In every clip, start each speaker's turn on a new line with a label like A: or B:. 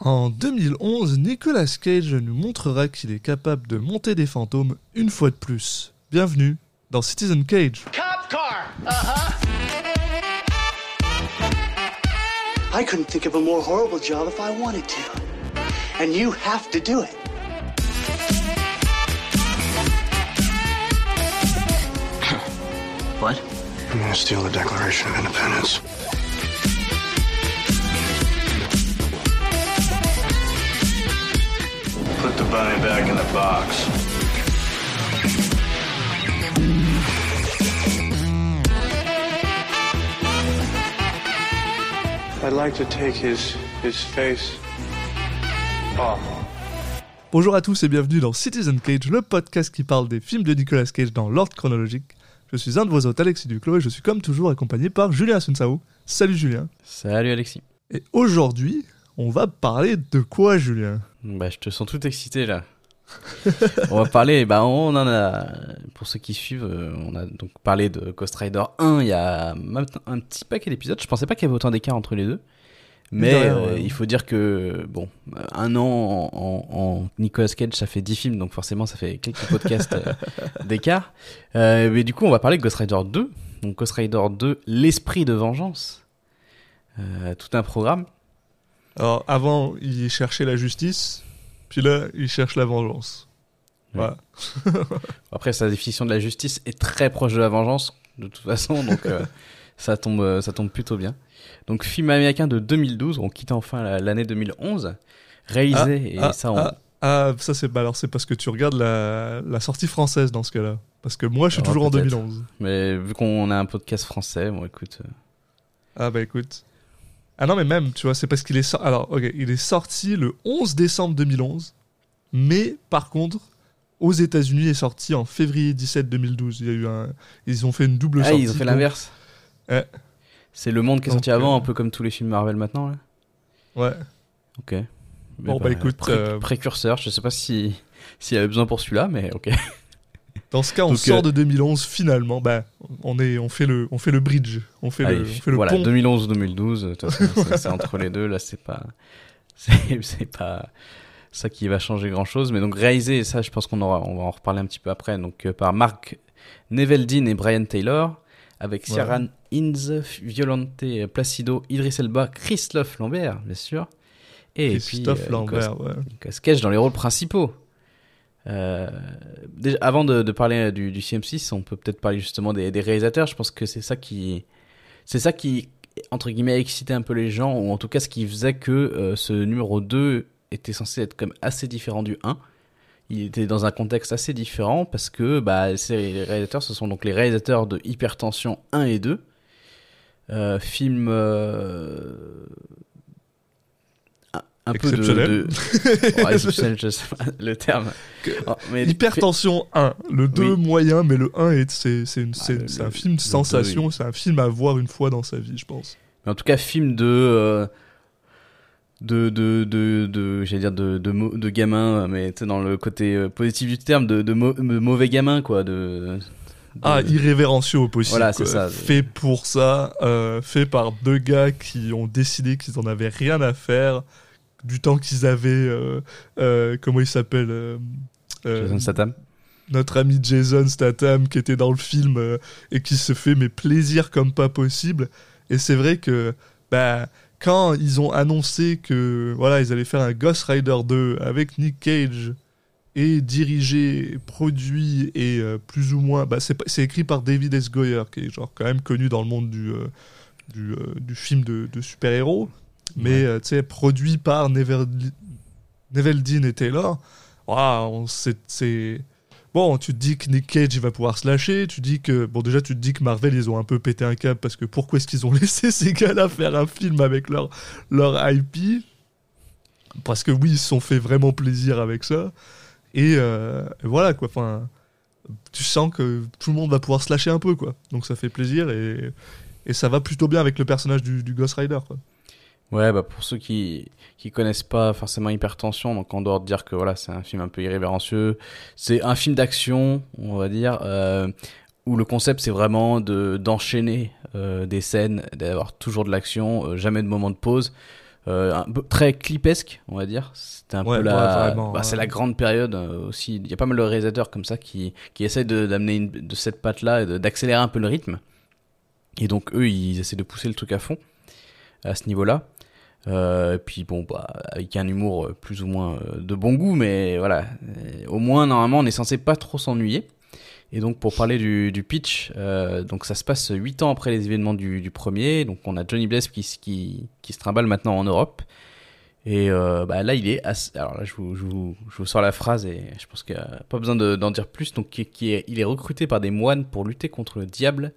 A: En 2011, Nicolas Cage nous montrera qu'il est capable de monter des fantômes une fois de plus. Bienvenue dans Citizen Cage.
B: Cop car. Uh huh.
C: I couldn't think of a more horrible job if I wanted to. And you have to do it.
B: What?
D: I'm gonna steal the Declaration of Independence? Bunny back in the box. I'd like to take his his face off.
A: Bonjour à tous et bienvenue dans Citizen Cage, le podcast qui parle des films de Nicolas Cage dans l'ordre chronologique. Je suis un de vos hôtes, Alexis Duclos, et je suis comme toujours accompagné par Julien Asunsao. Salut Julien.
E: Salut Alexis.
A: Et aujourd'hui, on va parler de quoi Julien?
E: Bah, je te sens tout excité là. on va parler, bah, on en a, pour ceux qui suivent, euh, on a donc parlé de Ghost Rider 1 il y a un petit paquet d'épisodes. Je pensais pas qu'il y avait autant d'écart entre les deux. Mais euh,
A: ouais.
E: il faut dire que, bon, euh, un an en, en- en Nicolas Cage, ça fait 10 films, donc forcément ça fait quelques podcasts euh, d'écart. Euh, mais du coup, on va parler de Ghost Rider 2. Donc Ghost Rider 2, l'esprit de vengeance. Tout un programme.
A: Alors avant, il cherchait la justice, puis là, il cherche la vengeance. Voilà.
E: Après, sa définition de la justice est très proche de la vengeance, de toute façon, donc euh, ça, tombe, euh, ça tombe plutôt bien. Donc, film américain de 2012, on quitte enfin la- l'année 2011, réalisé, et
A: ah,
E: ça, on...
A: ah, ah, ça c'est alors c'est parce que tu regardes la, la sortie française dans ce cas-là. Parce que moi, je suis
E: Ah,
A: toujours en
E: peut-être.
A: 2011.
E: mais vu qu'on a un podcast français, bon, écoute, euh,
A: Ah bah écoute. Ah non mais même, tu vois, c'est parce qu'il est sorti... Alors, ok, il est sorti le 11 décembre 2011, mais par contre, aux États-Unis, il est sorti en février 17 2012. Il y a eu un... Ils ont fait une double
E: ah,
A: sortie.
E: ils ont fait l'inverse.
A: Ouais.
E: C'est le monde qui est sorti avant,
A: euh,
E: un peu comme tous les films Marvel maintenant, là.
A: Ouais.
E: Ok. Mais
A: Bon, bah, écoute,
E: pré-
A: euh,
E: précurseur, je sais pas si s'il y avait besoin pour celui-là, mais ok.
A: Dans ce cas, on
E: Donc,
A: sort
E: euh,
A: de 2011 finalement. Bah, on est, on fait le, on fait le bridge, on fait
E: Allez,
A: le, on fait le
E: voilà,
A: pont.
E: 2011 ou 2012, de toute façon, c'est- c'est entre les deux, là, c'est pas, c'est pas ça qui va changer grand chose. Mais donc, réalisé, et ça, je pense qu'on aura, on va en reparler un petit peu après, donc, euh, par Mark Neveldine et Brian Taylor, avec
A: Ouais.
E: Ciaran Hinz, Violante Placido, Idris Elba, Christophe Lambert, bien sûr. Et
A: Christophe
E: puis, euh,
A: Lambert, ouais.
E: Cage dans les rôles principaux. Euh, avant de, parler du, du CM6, on peut peut-être parler justement des, réalisateurs. Je pense que c'est ça qui, c'est ça qui, entre guillemets, a excité un peu les gens, ou en tout cas ce qui faisait que euh, ce numéro 2 était censé être comme assez différent du 1. Il était dans un contexte assez différent parce que bah, les réalisateurs, ce sont donc les réalisateurs de Hypertension 1 et 2. Euh, film euh, un, peu de,
A: Exceptionnel.
E: de... Ouais, exceptionnel, je sais pas le terme. Oh, mais
A: Hypertension 1, le 2
E: Oui.
A: moyen, mais le 1 est, c'est,
E: Ah,
A: un
E: le-
A: film de
E: le
A: sensation,
E: oui.
A: c'est un film à voir une fois dans sa vie, je pense.
E: Mais en tout cas, film de. euh, de, de, de, de j'allais dire de, de, de gamin, mais dans le côté euh, positif du terme, de, de, mo- de mauvais gamin, quoi. De, de-
A: Ah, irrévérencieux au possible.
E: Voilà, ça.
A: Fait pour ça, euh, fait par deux gars qui ont décidé qu'ils en avaient rien à faire du temps qu'ils avaient. euh, euh, comment il s'appelle euh,
E: Jason Statham.
A: notre ami Jason Statham qui était dans le film euh, et qui se fait mais plaisir comme pas possible. Et c'est vrai que bah, quand ils ont annoncé que voilà ils allaient faire un Ghost Rider 2 avec Nick Cage et dirigé, produit et euh, plus ou moins bah, c'est écrit par David S. Goyer qui est genre quand même connu dans le monde du euh, du, du film de, de super-héros mais euh, tu sais produit par Neverdi- Neveldine et Taylor. C'est- c'est Bon, tu te dis que Nick Cage il va pouvoir se lâcher, tu dis que bon déjà tu te dis que Marvel ils ont un peu pété un câble parce que pourquoi est-ce qu'ils ont laissé ces gars-là faire un film avec leur leur IP Parce que oui, ils se sont fait vraiment plaisir avec ça et, euh, et voilà quoi. Enfin, tu sens que tout le monde va pouvoir se lâcher un peu quoi. Donc ça fait plaisir et et ça va plutôt bien avec le personnage du, du Ghost Rider quoi.
E: Ouais, bah pour ceux qui qui connaissent pas forcément Hypertension, donc en dehors de dire que voilà, c'est un film un peu irrévérencieux, c'est un film d'action, on va dire, euh, où le concept c'est vraiment de d'enchaîner euh, des scènes, d'avoir toujours de l'action, euh, jamais de moment de pause. un peu très clipesque, on va dire. C'était un
A: Ouais,
E: peu la, bah,
A: ouais.
E: c'est la grande période aussi. Il y a pas mal de réalisateurs comme ça qui, qui essayent d'amener de cette patte-là et de- d'accélérer un peu le rythme. Et donc eux, ils essaient de pousser le truc à fond à ce niveau-là. Euh, puis bon, bah, avec un humour euh, plus ou moins euh, de bon goût, mais voilà. Au moins, normalement, on est censé pas trop s'ennuyer. Et donc, pour parler du, pitch, euh, donc ça se passe 8 ans après les événements du, premier. Donc, on a Johnny Blaze qui, qui, qui se trimballe maintenant en Europe. Et bah, là, il est. Alors là, je vous, je, vous, je vous sors la phrase et je pense qu'il n'y a pas besoin de- d'en dire plus. Donc, qui, est, il est recruté par des moines pour lutter contre le diable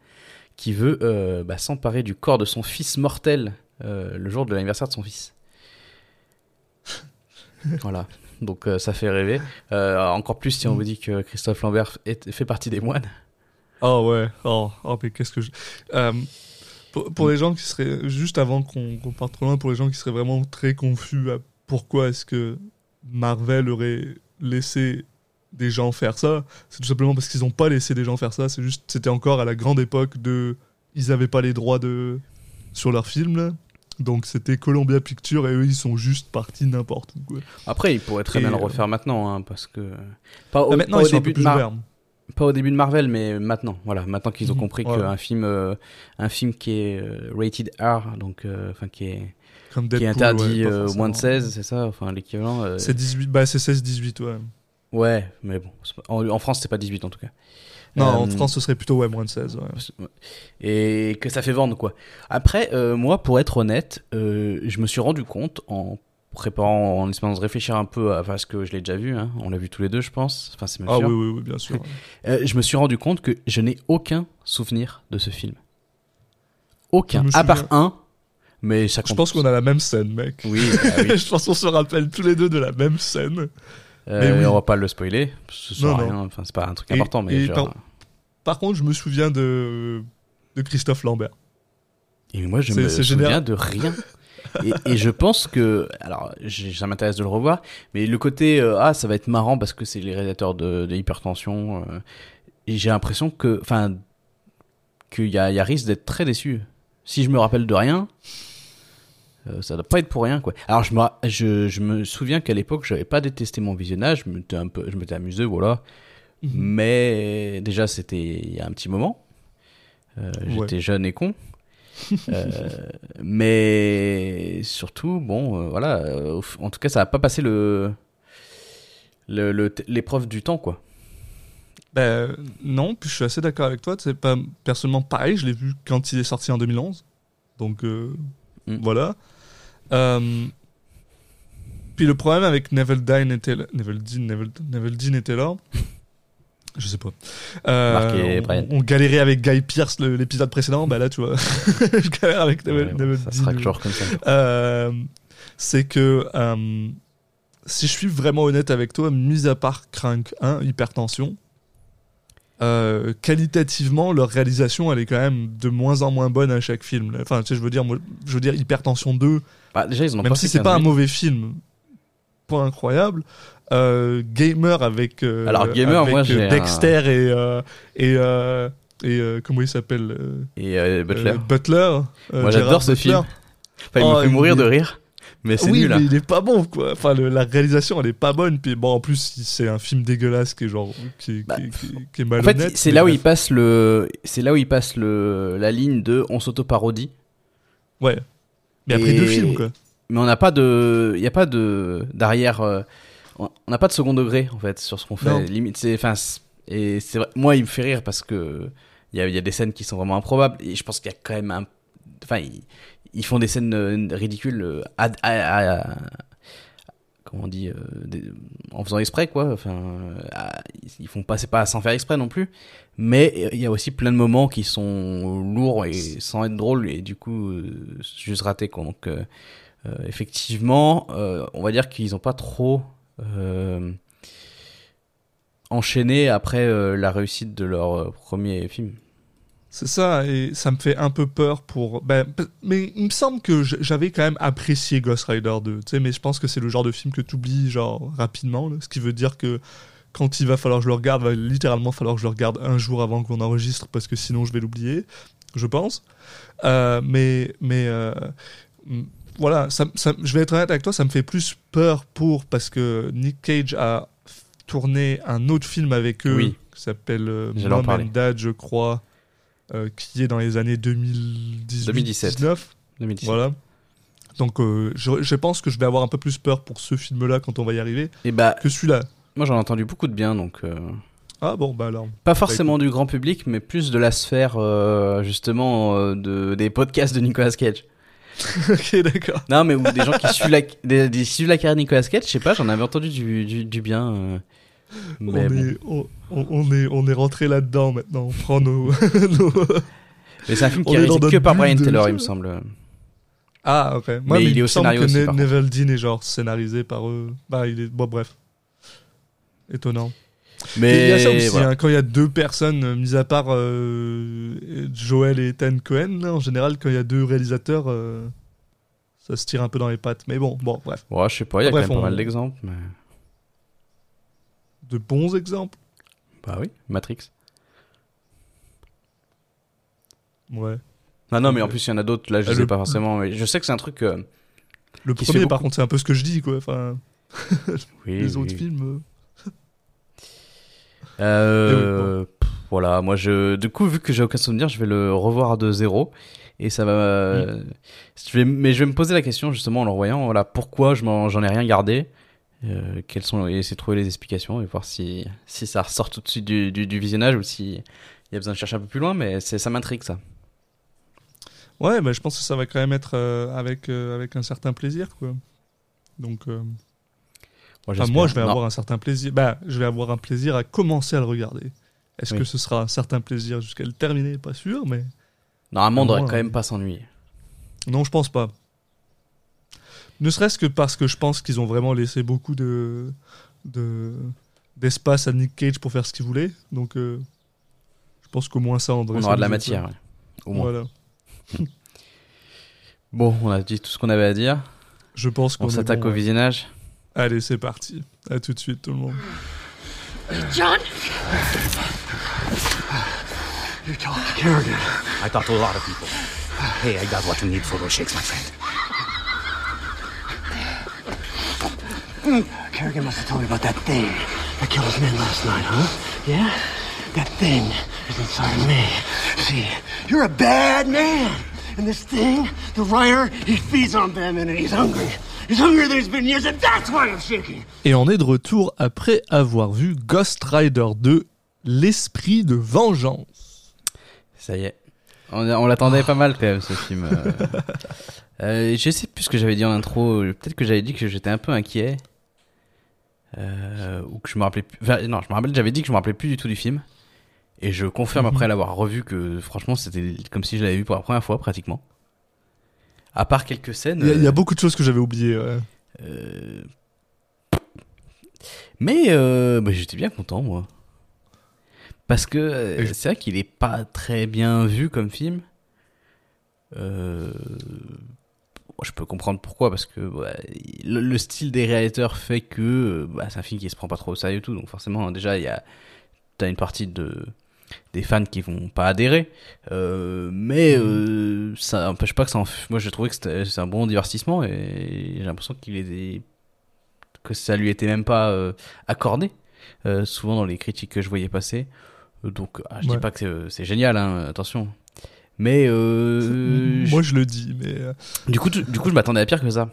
E: qui veut bah, s'emparer du corps de son fils mortel le jour de l'anniversaire de son fils. voilà. Donc euh, ça fait rêver. Euh, encore plus si on vous dit que Christophe Lambert est- fait partie des moines.
A: Oh ouais, oh, oh mais qu'est-ce que je... Euh, pour, pour les gens qui seraient, juste avant qu'on qu'on parte trop loin, pour les gens qui seraient vraiment très confus à pourquoi est-ce que Marvel aurait laissé des gens faire ça, c'est tout simplement parce qu'ils n'ont pas laissé des gens faire ça, c'est juste, c'était encore à la grande époque de... Ils n'avaient pas les droits de sur leurs films, là. Donc c'était Columbia Pictures et eux ils sont juste partis n'importe où. quoi.
E: Après, il pourrait très
A: Et,
E: bien le
A: euh,
E: refaire maintenant, hein, parce que pas au,
A: Ah, maintenant
E: pas
A: ils
E: au
A: sont un peu
E: début de Mar- pas au début de Marvel, mais maintenant. Voilà, maintenant qu'ils ont
A: Mhm,
E: compris qu'un film, euh, un film qui est euh, rated R, donc enfin qui est
A: Comme
E: qui est interdit
A: ouais,
E: moins de
A: forcément.
E: 16, c'est ça, enfin l'équivalent.
A: C'est 18, bah c'est 16-18, ouais.
E: Ouais, mais bon, en France c'est pas 18 en tout cas.
A: Non, en
E: Euh,
A: France ce serait plutôt ouais, moins de 16, ouais.
E: Ouais. Et que ça fait vendre quoi. Après, euh, moi, pour être honnête, euh, je me suis rendu compte en préparant, en essayant de réfléchir un peu à parce que je l'ai déjà vu, hein, on l'a vu tous les deux, je pense. Enfin, c'est
A: Ah
E: sûr.
A: oui, oui, oui, bien sûr.
E: Euh, je me suis rendu compte que je n'ai aucun souvenir de ce film. Aucun, à part un. Mais ça
A: Je pense qu'on a la même scène, mec.
E: Oui, bah oui.
A: je pense qu'on se rappelle tous les deux de la même scène.
E: Euh,
A: Mais oui.
E: On va pas le spoiler. Ce sera
A: Non, non.
E: rien. Enfin, c'est pas un truc
A: Et-
E: important, mais genre-
A: par- Par contre, je me souviens de, de Christophe Lambert.
E: Et moi, je me souviens
A: général.
E: de rien. et, et je pense que, alors, ça m'intéresse de le revoir, mais le côté euh, ah, ça va être marrant parce que c'est les réalisateurs de, de hypertension. euh, et j'ai l'impression que, enfin, qu'il y y a risque d'être très déçu. Si je me rappelle de rien, euh, ça doit pas être pour rien, quoi. Alors, je me, je, je me souviens qu'à l'époque, j'avais pas détesté mon visionnage, je m'étais un peu, je m'étais amusé, voilà.
A: Mhm.
E: Mais déjà, c'était il y a un petit moment. Euh, J'étais jeune et con. Euh, mais surtout, bon, euh, voilà. en tout cas, ça n'a pas passé le le- le- l'épreuve du temps, quoi.
A: Ben, non, puis je suis assez d'accord avec toi. C'est pas personnellement pareil. Je l'ai vu quand il est sorti en 2011. Donc euh,
E: Mm.
A: voilà. Euh, puis le problème avec Neville Dean était là. Neville Dean, Neville, Neville Dean était là. Je sais pas. Euh,
E: et
A: on, on galérait avec Guy Pierce l'épisode précédent. Bah là, tu vois, je galère avec Neville,
E: Ouais,
A: Neville
E: ça
A: Dean.
E: sera toujours comme ça.
A: Euh, c'est que euh, si je suis vraiment honnête avec toi, mis à part Crank 1, Hypertension, euh, qualitativement, leur réalisation, elle est quand même de moins en moins bonne à chaque film. Enfin, tu sais, je veux dire, moi, je veux dire, Hypertension 2,
E: Bah, déjà, ils en ont
A: même si c'est
E: 15
A: pas un
E: 000.
A: mauvais film, pas incroyable. euh, Gamer avec, euh,
E: Alors, Gamer,
A: avec
E: moi, un-
A: Dexter et et et comment il s'appelle
E: Et Butler.
A: Butler.
E: Moi, j'adore ce film. Enfin, il
A: Oh,
E: me fait mourir de rire. Mais c'est
A: oui,
E: nul, hein.
A: mais il est pas bon, quoi. Enfin, le- la réalisation, elle est pas bonne. Puis bon, en plus, c'est un film dégueulasse qui est genre, qui, est-
E: Bah,
A: qui, est- qui, est- qui est
E: En
A: malhonnête.
E: fait, c'est là où il passe le, c'est là où il passe le, la ligne de on s'auto-parodie.
A: Ouais. Mais après
E: Et-
A: deux films, quoi.
E: mais on n'a pas de il y a pas de d'arrière euh, on n'a pas de second degré en fait sur ce qu'on fait
A: Non.
E: limite c'est enfin et c'est vrai moi il me fait rire parce que il y a, il y a des scènes qui sont vraiment improbables et je pense qu'il y a quand même un enfin ils, ils font des scènes euh, ridicules euh, à, à- à- comment on dit euh, en faisant exprès quoi. Enfin ils font pas c'est pas sans faire exprès non plus. Mais il y a aussi plein de moments qui sont lourds et sans être drôles et du coup euh, juste ratés quoi. Donc euh, effectivement, on va dire qu'ils n'ont pas trop enchaîné après la réussite de leur premier film.
A: C'est ça, et ça me fait un peu peur pour. Ben, mais il me semble que j'avais quand même apprécié Ghost Rider 2, tu sais, mais je pense que c'est le genre de film que tu oublies, genre, rapidement, là, ce qui veut dire que quand il va falloir que je le regarde, va littéralement falloir que je le regarde un jour avant qu'on enregistre, parce que sinon je vais l'oublier, je pense. Euh, mais mais euh, voilà, ça, ça- je vais être honnête avec toi, ça me fait plus peur pour parce que Nick Cage a tourné un autre film avec eux
E: Oui.
A: qui s'appelle euh, Mom and Dad, je crois, euh, qui est dans les années 2018
E: 2017.
A: 19
E: 2017.
A: voilà. Donc euh, je, je pense que je vais avoir un peu plus peur pour ce film-là quand on va y arriver
E: Et bah,
A: que celui-là.
E: moi j'en ai entendu beaucoup de bien, donc euh,
A: Ah bon, bah alors.
E: pas forcément du grand public, mais plus de la sphère justement de des podcasts de Nicolas Cage.
A: ok, d'accord.
E: Non, mais ou des gens qui suivent la, des, des- suivent la carrière de Nicolas Cage, je sais pas, j'en avais entendu du, du, du bien. Mais
A: On,
E: bon.
A: est, on, est, on est rentré là-dedans maintenant. On prend nos. nos-
E: Mais c'est un film qui est
A: est
E: réalisé que par Brian
A: de-
E: Taylor, il me semble.
A: Ah, ok. Moi,
E: Mais il est
A: me
E: au scénario
A: que
E: aussi,
A: Ne-. Neville Dean est genre scénarisé par eux. Bah, il est. Bon, bref. Étonnant.
E: Mais
A: il y a ça aussi,
E: voilà.
A: hein, quand il y a deux personnes, euh, mis à part euh, Joel et Ethan Cohen, là, en général, quand il y a deux réalisateurs, euh, ça se tire un peu dans les pattes. Mais bon, bon, bref.
E: Ouais, je sais pas, il y a
A: Bref,
E: quand même
A: on-
E: pas mal d'exemples. Mais...
A: De bons exemples.
E: Bah oui, Matrix.
A: Ouais.
E: Non, non, mais en plus, il y en a d'autres, là, je
A: Euh,
E: sais
A: le-
E: pas forcément. Mais je sais que c'est un truc. euh,
A: Le premier, par contre, c'est un peu ce que je dis, quoi. Enfin,
E: Oui,
A: les
E: oui.
A: autres films. euh,
E: Euh, pff, voilà, moi je, du coup, vu que j'ai aucun souvenir, je vais le revoir de zéro. Et ça va. Mais je vais me poser la question justement en le revoyant. Voilà, pourquoi je j'en ai rien gardé? Euh, quelles sont et essayer de trouver les explications et voir si si ça ressort tout de suite du, du, du visionnage ou si il y a besoin de chercher un peu plus loin. Mais c'est ça m'intrigue ça.
A: Ouais, bah, je pense que ça va quand même être euh, avec, euh, avec un certain plaisir, quoi. Donc,
E: Moi,
A: enfin,
E: j'espère.
A: moi, je vais
E: Non.
A: avoir un certain plaisir. Bah, je vais avoir un plaisir à commencer à le regarder. Est-ce
E: Oui.
A: que ce sera un certain plaisir jusqu'à le terminer? Pas sûr, mais
E: Normalement, on devrait quand
A: euh,
E: même pas s'ennuyer.
A: non, je pense pas. Ne serait-ce que parce que je pense qu'ils ont vraiment laissé beaucoup de de d'espace à Nick Cage pour faire ce qu'il voulait. Donc, euh, je pense qu'au moins ça, on, devrait
E: On aura de la matière, ouais. au moins.
A: Voilà.
E: Bon, on a dit tout ce qu'on avait à dire.
A: Je pense qu'on
E: s'attaque
A: bon,
E: au
A: ouais.
E: visionnage.
A: Allez, c'est parti. À tout de suite, tout le monde.
B: John?
C: You.
F: I talked to a lot of people. Hey, I got what you need for those shakes, my friend.
C: Kerrigan must have told you about that thing that killed his men last night, huh? Yeah? That thing is inside of me. See, you're a bad man. And this thing, the writer, he feeds on Batman and he's hungry. He's hungrier than he's been in years, and that's why I'm shaking.
A: Et on est de retour après avoir vu Ghost Rider 2, l'esprit de vengeance.
E: Ça y est. On, on l'attendait pas mal quand même ce film. Euh, je sais plus ce que j'avais dit en intro. Peut-être que j'avais dit que j'étais un peu inquiet. Euh, ou que je me rappelais plus. enfin, non, je me rappelle, j'avais dit que je me rappelais plus du tout du film. Et je confirme après l'avoir revu que franchement c'était comme si je l'avais vu pour la première fois pratiquement. À part quelques scènes.
A: Il y, a- il y a
E: euh,
A: beaucoup de choses que j'avais oubliées. ouais.
E: euh, Mais euh, bah, j'étais bien content, moi. Parce que euh,
A: je-
E: c'est vrai qu'il est pas très bien vu comme film. Bon, je peux comprendre pourquoi, parce que ouais, le, le style des réalisateurs fait que euh, bah, c'est un film qui se prend pas trop au sérieux et tout. Donc forcément, déjà, il y a t'as une partie de des fans qui vont pas adhérer, euh, mais euh, ça empêche pas que ça. En... Moi, j'ai trouvé que c'était c'est un bon divertissement et j'ai l'impression qu'il est que ça lui était même pas euh, accordé. souvent dans les critiques que je voyais passer. Donc, ah, je dis
A: Ouais.
E: pas que c'est- c'est génial, hein, attention. Mais euh,
A: Moi, je le dis, mais. euh,
E: du coup, tu- du coup, je m'attendais à pire que ça.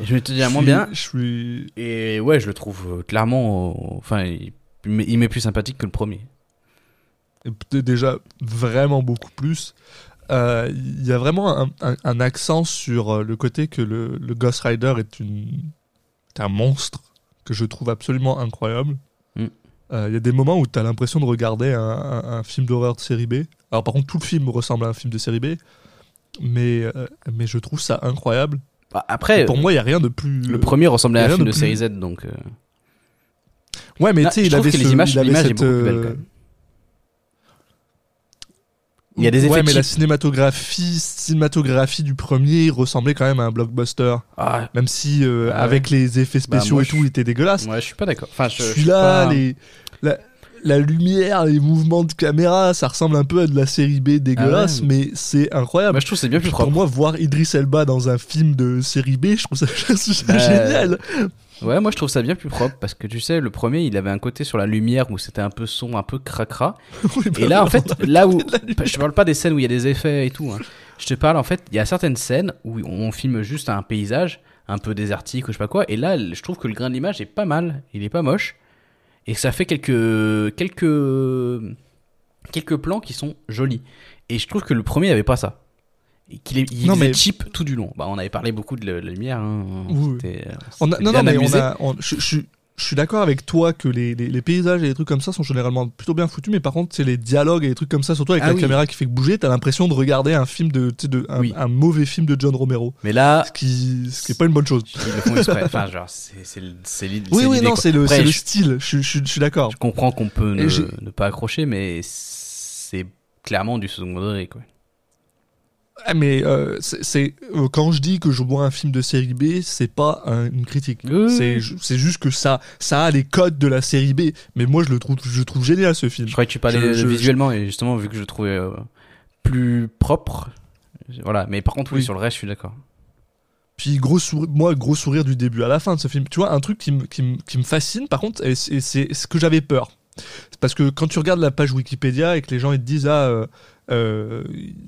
E: Et je me dit à moins
A: suis-
E: bien.
A: Je suis.
E: Et ouais, je le trouve euh, clairement. Enfin, il, il m'est- plus sympathique que le premier.
A: déjà vraiment beaucoup plus. Euh, Il y a vraiment un, un- un accent sur le côté que le, le Ghost Rider est, une, est un monstre que je trouve absolument incroyable.
E: Mm.
A: Euh, Il y a des moments où tu as l'impression de regarder un, un- un film d'horreur de série B. Alors par contre, tout le film ressemble à un film de série B, mais, euh, mais je trouve ça incroyable.
E: Bah, après,
A: Pour moi, il n'y a rien de plus...
E: le premier ressemblait à un film
A: de
E: série Z, donc. euh,
A: Ouais, mais
E: Non,
A: tu sais, il avait
E: que
A: ce-
E: les images-
A: il avait
E: l'image est
A: cette,
E: beaucoup plus belle, quand même. Il y a des effets
A: Ouais, mais la cinématographie, cinématographie du premier ressemblait quand même à un blockbuster.
E: Ah,
A: Même si euh,
E: Ouais.
A: avec les effets
E: Bah,
A: spéciaux
E: moi,
A: et tout, il était dégueulasse.
E: ouais, je suis pas d'accord. Enfin, je, je suis
A: Celui-là,
E: pas-
A: les, la, la lumière, les mouvements de caméra, ça ressemble un peu à de la série B dégueulasse,
E: Ah ouais.
A: mais c'est incroyable.
E: Bah, je trouve c'est bien plus
A: Pour
E: propre.
A: moi, voir Idris Elba dans un film de série B, je trouve ça, je trouve ça
E: Bah,
A: génial.
E: Ouais, moi je trouve ça bien plus propre parce que tu sais, le premier il avait un côté sur la lumière où c'était un peu son, un peu cracra.
A: Oui, bah
E: Et là en
A: oui,
E: fait, là où. Je te parle pas des scènes où il y a des effets et tout. hein. Je te parle en fait, il y a certaines scènes où on filme juste un paysage un peu désertique ou je sais pas quoi. Et là, je trouve que le grain de l'image est pas mal. Il est pas moche. Et ça fait quelques. quelques. quelques plans qui sont jolis. Et je trouve que le premier avait pas ça. Et qu'il est, il
A: Non,
E: était
A: mais-
E: cheap tout du long. Bah, on avait parlé beaucoup de la, la lumière. Hein.
A: Oui.
E: C'était-
A: On a-
E: c'était
A: non, non, mais on a, on- je, je- je suis d'accord avec toi que les, les, les paysages et les trucs comme ça sont généralement plutôt bien foutus, mais par contre, c'est les dialogues et les trucs comme ça, surtout avec
E: Ah
A: la
E: oui.
A: caméra qui fait que bouger, t'as l'impression de regarder un film de, un,
E: Oui.
A: un mauvais film de John Romero,
E: Mais là,
A: ce qui, ce qui est pas une bonne chose.
E: Ils le font exprès. Enfin, genre, c'est c'est l- c'est l'id-
A: Oui, oui,
E: l'idée,
A: non, c'est le,
E: Après,
A: le style. Je, suis d'accord.
E: je comprends qu'on peut ne, ne pas accrocher, mais c'est clairement du second degré, quoi.
A: Ah, mais euh, c'est euh, quand je dis que je vois un film de série B, c'est pas un- une critique.
E: Oui,
A: C'est juste que ça, ça a les codes de la série B. Mais moi, je le trouve, je trouve génial ce film.
E: Je croyais que tu parlais
A: Je-
E: de-
A: je-
E: visuellement, et justement, vu que je le trouvais euh, plus propre. Voilà, mais par contre, oui,
A: Oui.
E: sur le reste, je suis d'accord.
A: Puis gros sourire, moi gros sourire du début à la fin de ce film. Tu vois un truc qui me qui me- qui me fascine par contre et c'est ce que j'avais peur. Parce que quand tu regardes la page Wikipédia et que les gens ils te disent ah euh,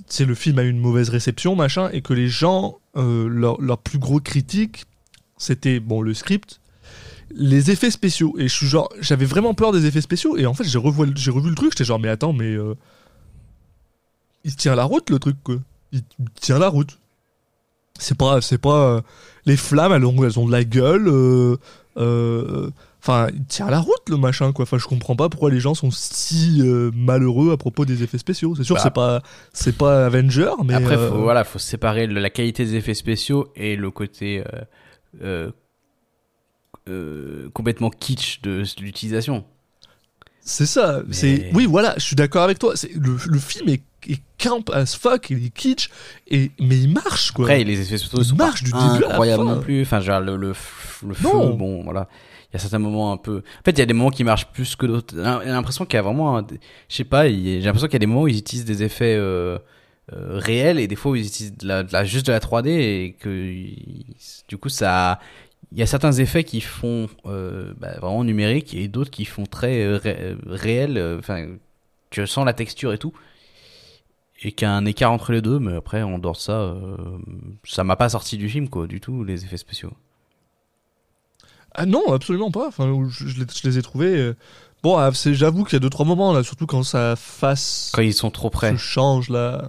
A: c'est le film a eu une mauvaise réception machin et que les gens euh, leur, leur plus gros critique c'était bon le script les effets spéciaux. Et je suis genre j'avais vraiment peur des effets spéciaux et en fait j'ai revu j'ai revu le truc j'étais genre mais attends mais euh, il tient la route le truc quoi. Il tient la route. C'est pas c'est pas euh, les flammes elles ont, elles ont de la gueule enfin il tient la route le machin quoi enfin je comprends pas pourquoi les gens sont si euh, malheureux à propos des effets spéciaux c'est sûr
E: Bah.
A: c'est pas c'est pas Avenger mais
E: Après,
A: euh,
E: faut, voilà, faut séparer la qualité des effets spéciaux et le côté euh, euh, complètement kitsch de, de l'utilisation.
A: c'est ça
E: Mais-
A: c'est oui voilà je suis d'accord avec toi le, le film est, camp as fuck il est kitsch et mais il marche quoi
E: Après, les effets spéciaux sont
A: marche
E: pas
A: du début à la fin.
E: plus. Enfin, genre le, le, le feu, bon, voilà. Y certains moments un peu. En fait, il y a des moments qui marchent plus que d'autres. J'ai l'impression qu'il y a vraiment, je sais pas, j'ai l'impression qu'il y a des moments où ils utilisent des effets euh, euh, réels et des fois où ils utilisent juste de la 3D et que du coup ça. Il y a certains effets qui font euh, bah, vraiment numérique et d'autres qui font très ré- réel. euh, Enfin, tu sens la texture et tout et qu'il y a un écart entre les deux, mais après, en dehors de ça, ça m'a pas sorti du film, quoi, du tout, les effets spéciaux.
A: Ah non, absolument pas. Enfin, je, je les, je les ai trouvés. euh, Bon, ah, c'est- j'avoue qu'il y a deux trois moments là, surtout quand sa face
E: Quand ils sont trop près.
A: se change là.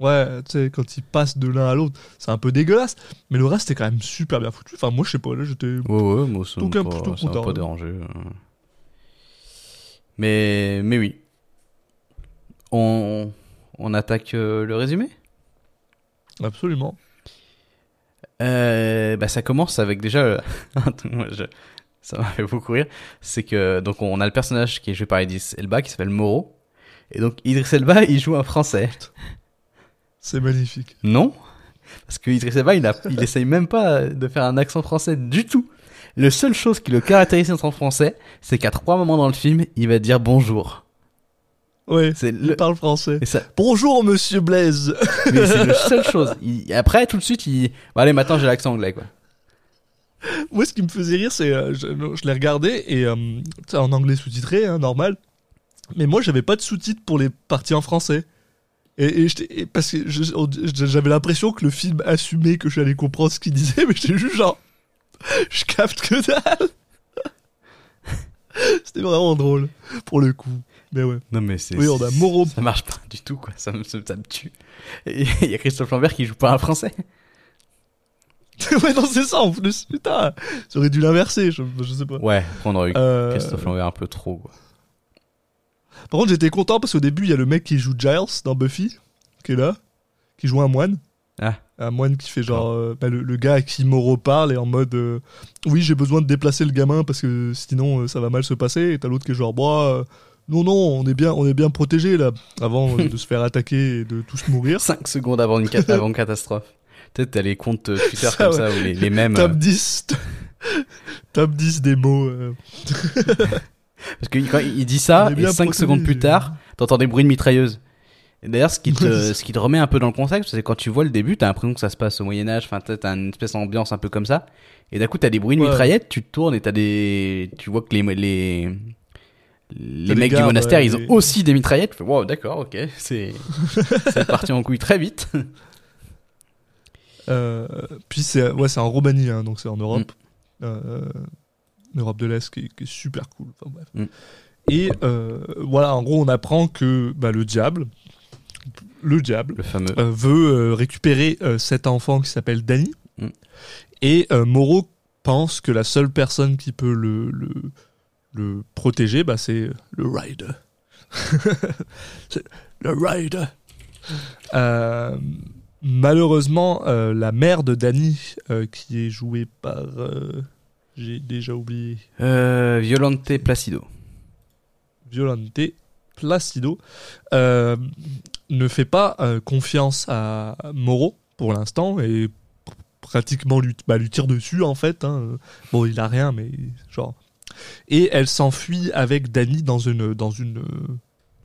A: Ouais, tu sais, quand ils passent de l'un à l'autre, c'est un peu dégueulasse. Mais le reste est quand même super bien foutu. Enfin, moi, je sais pas, là, j'étais.
E: Ouais, ouais, moi, ça m'a pas,
A: plutôt
E: ça m'a
A: content,
E: pas dérangé. euh. Mais, mais oui. On, on attaque euh, le résumé?
A: Absolument.
E: Euh, bah, ça commence avec déjà euh, je- ça m'a fait beaucoup rire. C'est que donc on a le personnage qui est joué par Idris Elba qui s'appelle Moro. Et donc Idris Elba il joue un français.
A: C'est magnifique.
E: non. Parce que Idris Elba il, a, il essaye même pas de faire un accent français du tout. Le seule chose qui le caractérise en français c'est qu'à trois moments dans le film il va dire bonjour
A: Ouais,
E: c'est
A: il
E: le
A: parle français.
E: et ça,
A: Bonjour, monsieur Blaise.
E: mais c'est la seule chose Il- après tout de suite il bon, allez maintenant j'ai l'accent anglais quoi
A: Moi, ce qui me faisait rire, c'est. euh, je je l'ai regardé et. euh, en anglais sous-titré, hein, normal. Mais moi, j'avais pas de sous-titres pour les parties en français. Et, et parce que j'avais l'impression que le film assumait que j'allais comprendre ce qu'il disait, mais j'étais juste genre. Je capte que dalle. C'était vraiment drôle, pour le coup. Mais ouais.
E: non mais c'est
A: Oui, on a Moreau.
E: ça marche pas du tout quoi ça me, ça me tue et il y a Christophe Lambert qui joue pas un français
A: ouais, non, c'est ça en plus. Putain, j'aurais dû l'inverser, je, je sais pas.
E: ouais prendre eu
A: Euh,
E: Christophe Lambert un peu trop quoi
A: Par contre, j'étais content parce qu'au début, il y a le mec qui joue Giles dans Buffy, qui est là, qui joue un moine.
E: Ah.
A: Un moine qui fait genre. euh, bah, le, le gars à qui Moreau parle est en mode euh, Oui, j'ai besoin de déplacer le gamin parce que sinon euh, ça va mal se passer. Et t'as l'autre qui est genre Bah, Non, non, on est bien, on est bien protégé là, avant euh, de se faire attaquer et de tous mourir.
E: 5 secondes avant une, cat- avant une catastrophe peut-être t'as les comptes euh, Twitter
A: Ça,
E: comme
A: ouais.
E: ça ou les, les mêmes
A: Top
E: euh,
A: 10 Top 10 des mots. euh.
E: Parce que quand il dit ça, et
A: bien
E: 5
A: protégé.
E: secondes plus tard, t'entends des bruits de mitrailleuse. D'ailleurs, ce qui te, ce qui te remet un peu dans le contexte, c'est quand tu vois le début, t'as l'impression que ça se passe au Moyen-Âge, enfin, t'as une espèce d'ambiance un peu comme ça. Et d'un coup, t'as des bruits de
A: Ouais.
E: mitraillettes, tu te tournes et t'as des, tu vois que les, les, les mecs du monastère, ils ont aussi des mitraillettes. Wow, d'accord, ok, c'est, parti en couille très vite.
A: Euh, puis c'est ouais, c'est en Roumanie, hein, donc c'est en Europe.
E: Mm.
A: Euh, L'Europe de l'Est qui, est- qui est super cool. Enfin, bref.
E: Mm.
A: Et euh, voilà, en gros, on apprend que bah, le diable, le diable,
E: Le fameux.
A: veut récupérer cet enfant qui s'appelle Danny.
E: Mm.
A: Et Moreau pense que la seule personne qui peut le, le, le protéger, bah, c'est le Rider. C'est le Rider. Euh, malheureusement, euh, la mère de Danny, euh, qui est jouée par... euh, J'ai déjà oublié.
E: Euh, Violante Placido.
A: Violante Placido, euh, ne fait pas euh, confiance à Moreau pour l'instant et pr- pratiquement lui, bah, lui tire dessus en fait. hein. Bon, il a rien, mais genre. Et elle s'enfuit avec Danny dans une, dans une,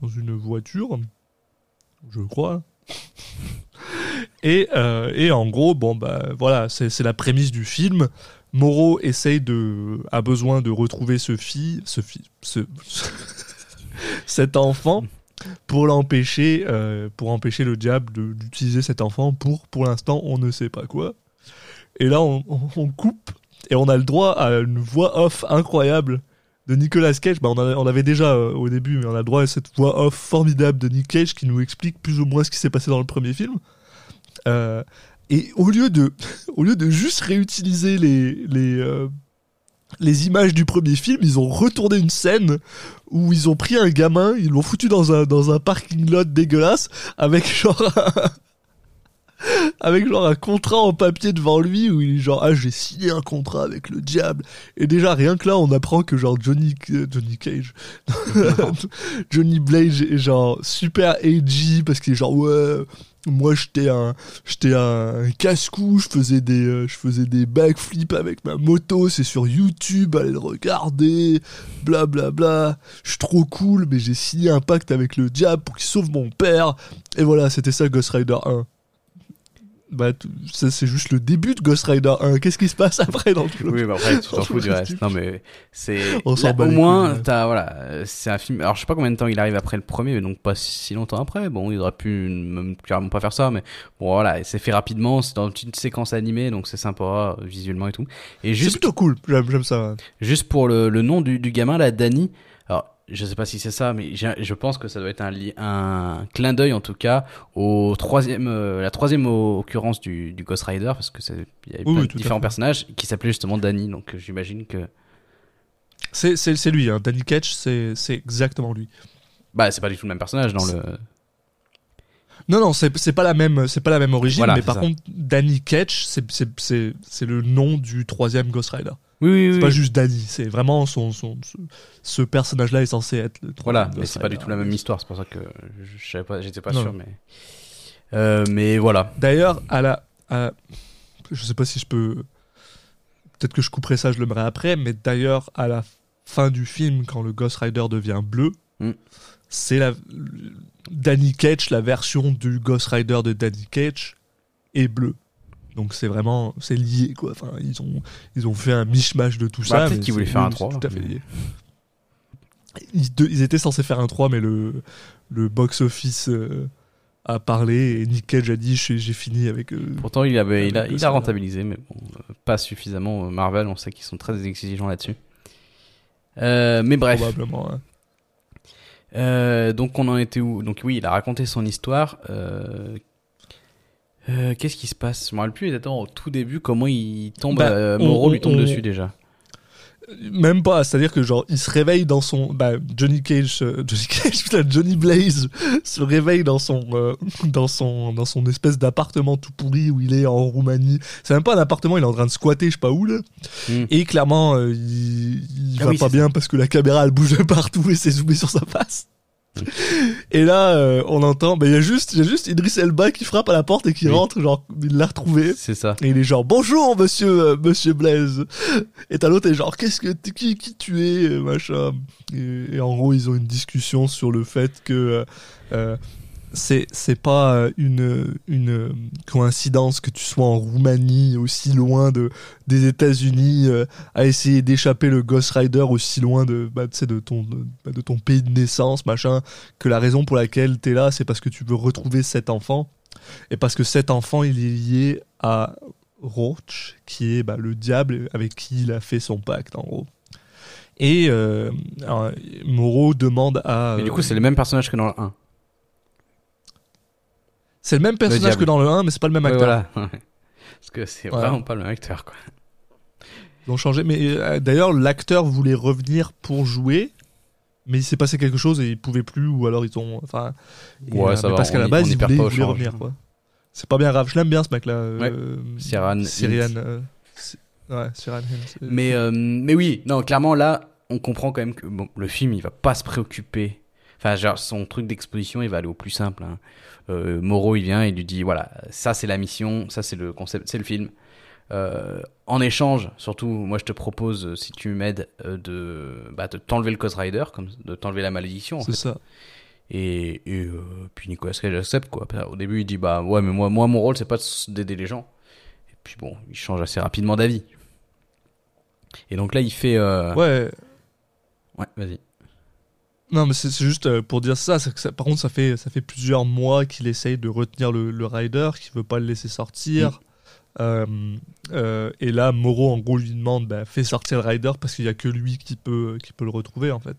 A: dans une voiture, je crois. Et, euh, et en gros, bon, bah voilà, c'est la prémisse du film. Moreau essaye de, a besoin de retrouver ce fille, ce cet enfant pour l'empêcher, euh, pour empêcher le diable d'utiliser cet enfant pour, pour l'instant, on ne sait pas quoi. Et là, on coupe et on a le droit à une voix off incroyable de Nicolas Cage. Bah, on, a- on avait déjà euh, au début, mais on a le droit à cette voix off formidable de Nick Cage qui nous explique plus ou moins ce qui s'est passé dans le premier film. Euh, et au lieu de, au lieu de juste réutiliser les, les, euh, les images du premier film, ils ont retourné une scène où ils ont pris un gamin, ils l'ont foutu dans un, dans un parking lot dégueulasse avec genre avec genre un contrat en papier devant lui où il est genre ah j'ai signé un contrat avec le diable. Et déjà rien que là on apprend que genre Johnny euh, Johnny Cage Johnny Blaze est genre super edgy parce qu'il est genre ouais moi j'étais un un casse-cou je faisais des euh, faisais des backflips avec ma moto c'est sur YouTube allez le regarder bla bla bla. Je suis trop cool mais j'ai signé un pacte avec le diable pour qu'il sauve mon père. Et voilà c'était ça Ghost Rider 1 bah ça c'est juste le début de Ghost Rider 1 qu'est-ce qui se passe après dans le film
E: Oui, bah après, tu t'en fous du reste. Non, mais c'est. Au moins,
A: ouais.
E: t'as, voilà, c'est un film. Alors, je sais pas combien de temps il arrive après le premier, mais donc pas si longtemps après. Bon, il aurait pu même carrément pas faire ça, mais bon, voilà, c'est fait rapidement, c'est dans une petite séquence animée, donc c'est sympa, visuellement et tout. Et
A: c'est
E: juste,
A: plutôt cool j'aime j'aime ça ouais.
E: juste pour le, le nom du, du gamin, là, Danny. Je sais pas si c'est ça, mais je pense que ça doit être un, li- un clin d'œil en tout cas au troisième, euh, la troisième occurrence du, du Ghost Rider, parce que il y avait
A: Oui,
E: différents personnages qui s'appelaient justement Danny, donc euh, j'imagine que.
A: c'est lui hein. Danny Ketch c'est exactement lui
E: Bah, c'est pas du tout le même personnage dans le.
A: Non, non, c'est pas la même, c'est pas la même origine,
E: Voilà,
A: mais par
E: ça.
A: contre, Danny Ketch, c'est le nom du troisième Ghost Rider.
E: Oui, oui,
A: C'est
E: oui.
A: pas juste Danny, c'est vraiment son son ce, ce personnage-là est censé être le
E: Voilà, mais c'est pas du tout la même histoire, c'est pour ça que je, pas, j'étais pas
A: Non.
E: sûr, mais. Euh, mais voilà.
A: D'ailleurs, à la, à- je sais pas si je peux, peut-être que je couperai ça, je le mettrai après, mais d'ailleurs à la fin du film, quand le Ghost Rider devient bleu,
E: Mm.
A: c'est la Danny Ketch, la version du Ghost Rider de Danny Ketch est bleu. Donc c'est vraiment, c'est lié quoi. Enfin, ils ont, ils ont fait un mishmash de tout
E: Bah,
A: ça.
E: peut-être qu'ils voulaient faire un
A: oui, c'est
E: 3,
A: Tout à fait lié. Ils, de- ils étaient censés faire un 3, mais le, le box-office euh, a parlé et Nick Cage a dit j'ai fini avec. euh,
E: Pourtant, il, avait, il, a, il a rentabilisé, mais bon, euh, pas suffisamment. Marvel, on sait qu'ils sont très exigeants là-dessus. Euh, mais bref.
A: probablement. hein.
E: Euh, donc, on en était où? Donc, oui, il a raconté son histoire. Euh, euh, Qu'est-ce qui se passe? Je me rappelle plus exactement au tout début comment il tombe.
A: Bah,
E: euh, Moreau
A: on-
E: lui tombe
A: on-
E: dessus déjà.
A: Même pas, c'est-à-dire que genre il se réveille dans son bah, Johnny Cage, euh, Johnny Cage, putain, Johnny Blaze se réveille dans son euh, dans son dans son espèce d'appartement tout pourri où il est en Roumanie. C'est même pas un appartement, il est en train de squatter, je sais pas où là.
E: Hmm.
A: Et clairement, euh, il, il
E: Ah
A: va
E: oui,
A: pas bien parce que la caméra elle bouge partout et c'est zoomé sur sa face. Et là, euh, on entend, bah, il y a juste, il y a juste Idris Elba qui frappe à la porte et qui
E: Oui.
A: rentre, genre, il l'a retrouvé.
E: C'est ça.
A: Et il est genre, bonjour, monsieur, euh, monsieur Blaise. Et t'as l'autre, est genre, qu'est-ce que, qui, qui tu es, machin. Et, et en gros, ils ont une discussion sur le fait que, euh, euh, c'est, c'est pas euh, une, une coïncidence que tu sois en Roumanie, aussi loin de, des États-Unis, euh, à essayer d'échapper le Ghost Rider aussi loin de, bah, tu de, ton, de, bah, de ton pays de naissance, machin, que la raison pour laquelle t'es là, c'est parce que tu veux retrouver cet enfant. Et parce que cet enfant, il est lié à Roach, qui est bah, le diable avec qui il a fait son pacte, en gros. Et euh, alors, Moreau demande à.
E: Mais du
A: euh,
E: coup, c'est le même personnage que dans le 1.
A: C'est le même personnage que dans le 1, mais c'est pas le même acteur.
E: voilà. Parce que c'est vraiment pas le même acteur, quoi.
A: Ils ont changé. Mais euh, d'ailleurs, l'acteur voulait revenir pour jouer, mais il s'est passé quelque chose et il pouvait plus, ou alors ils ont. Enfin. et,
E: Ouais,
A: euh,
E: ça
A: mais
E: va,
A: Parce qu'à la base, il voulait, voulait revenir, quoi. C'est pas bien grave. Je l'aime bien, ce mec-là. euh, euh, ouais, Hintz.
E: Mais, euh, mais oui, non, clairement, là, on comprend quand même que bon, le film, il va pas se préoccuper. Enfin, genre, son truc d'exposition, il va aller au plus simple. hein. Euh, Moreau, il vient, il lui dit voilà, ça c'est la mission, ça c'est le concept, c'est le film. Euh, en échange, surtout, moi je te propose, euh, si tu m'aides, euh, de, bah, de t'enlever le Ghost Rider, comme, de t'enlever la malédiction.
A: C'est ça.
E: Et, et puis Nicolas Cage accepte quoi. Au début, il dit bah ouais, mais moi, moi mon rôle c'est pas de- d'aider les gens. Et puis bon, il change assez rapidement d'avis. Et donc là, il fait.
A: Ouais.
E: ouais, vas-y.
A: Non, mais c'est juste euh, pour dire ça, c'est que ça- Par contre, ça fait, ça fait plusieurs mois qu'il essaye de retenir le, le rider, qu'il veut pas le laisser sortir. Euh, euh, et là, Moreau, en gros, lui demande bah, fais sortir le rider parce qu'il y a que lui qui peut, qui peut le retrouver, en fait.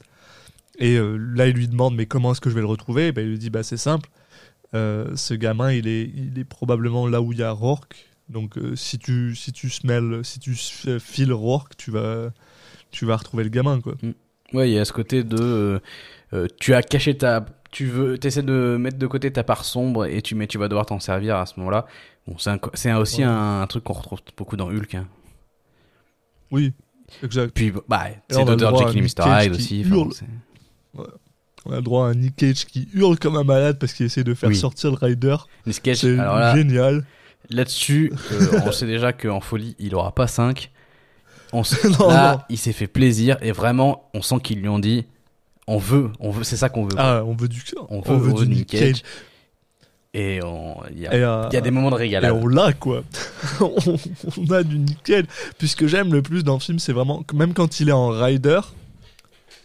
A: Et euh, là, il lui demande mais comment est-ce que je vais le retrouver? Bah, Il lui dit bah, c'est simple. Ce gamin, il est, il est probablement là où il y a Rourke. Donc, si tu, si tu smell, si tu files Rourke, tu vas, tu vas retrouver le gamin, quoi.
E: Ouais, il y a ce côté de. euh, euh, tu as caché ta. Tu veux. Essaies de mettre de côté ta part sombre et tu, mais tu vas devoir t'en servir à ce moment-là. Bon, c'est aussi
A: Ouais.
E: un, un truc qu'on retrouve beaucoup dans Hulk. hein.
A: Oui, exact.
E: Puis, bah,
A: Et
E: c'est Dr. Jekyll Mr. Hyde aussi.
A: On a le droit à un Nick Cage qui hurle comme un malade parce qu'il essaie de faire
E: Oui.
A: sortir le rider.
E: Nick Cage,
A: C'est
E: alors là,
A: génial.
E: Là-dessus, euh, on sait déjà qu'en folie, il aura pas 5. On s-
A: Non,
E: là,
A: non.
E: il s'est fait plaisir et vraiment, on sent qu'ils lui ont dit on veut, on veut, c'est ça qu'on veut.
A: Ah, on veut du,
E: on
A: on
E: veut,
A: veut du Nick Cage.
E: Et il y, a-
A: Et, euh,
E: y a des moments de
A: et
E: régalade.
A: on l'a quoi. on, on a du Nick Cage. Puis ce que j'aime le plus dans le film, c'est vraiment même quand il est en rider.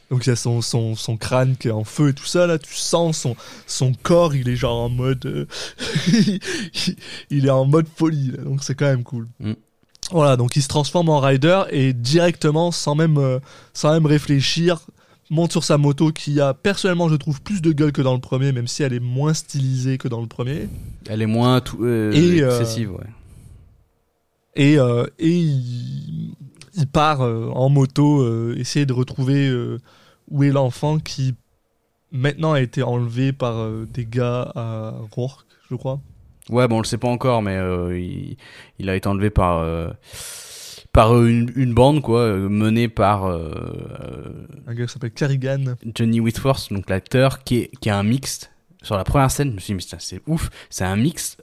A: Donc il y a son, son, son crâne qui est en feu et tout ça là, tu sens son, son corps, il est genre en mode, euh, il est en mode folie, là, donc c'est quand même cool.
E: Mm.
A: Voilà, donc il se transforme en rider et directement, sans même, euh, sans même réfléchir, monte sur sa moto qui a personnellement, je trouve, plus de gueule que dans le premier, même si elle est moins stylisée que dans le premier.
E: Elle est moins tout, euh,
A: Et, euh,
E: excessive, ouais.
A: Et, et il, il part en moto essayer de retrouver où est l'enfant qui maintenant a été enlevé par des gars à Rourke, je crois.
E: Ouais, bon, on le sait pas encore, mais euh, il, il a été enlevé par euh, par euh, une, une bande quoi, menée par
A: Un gars qui s'appelle Carrigan.
E: Johnny Whitworth, donc l'acteur, qui est, qui est un mixte. Sur la première scène, je me suis dit, c'est ouf, c'est un mix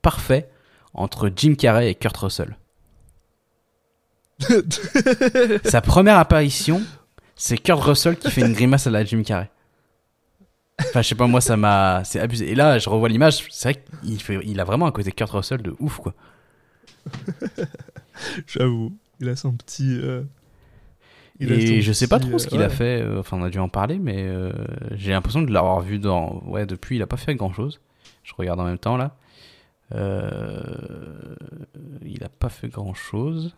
E: parfait entre Jim Carrey et Kurt Russell. Sa première apparition, c'est Kurt Russell qui fait une grimace à la Jim Carrey. Enfin, je sais pas, moi, ça m'a. C'est abusé. Et là, je revois l'image, c'est vrai qu'il fait... il a vraiment un côté Kurt Russell de ouf, quoi.
A: J'avoue, il a son petit. euh, il
E: Et
A: son
E: je sais pas
A: petit,
E: trop ce
A: euh,
E: qu'il a fait. euh, Enfin, on a dû en parler, mais euh, j'ai l'impression de l'avoir vu dans. Ouais, depuis, il a pas fait grand chose. Je regarde en même temps là. Euh, Il a pas fait grand chose.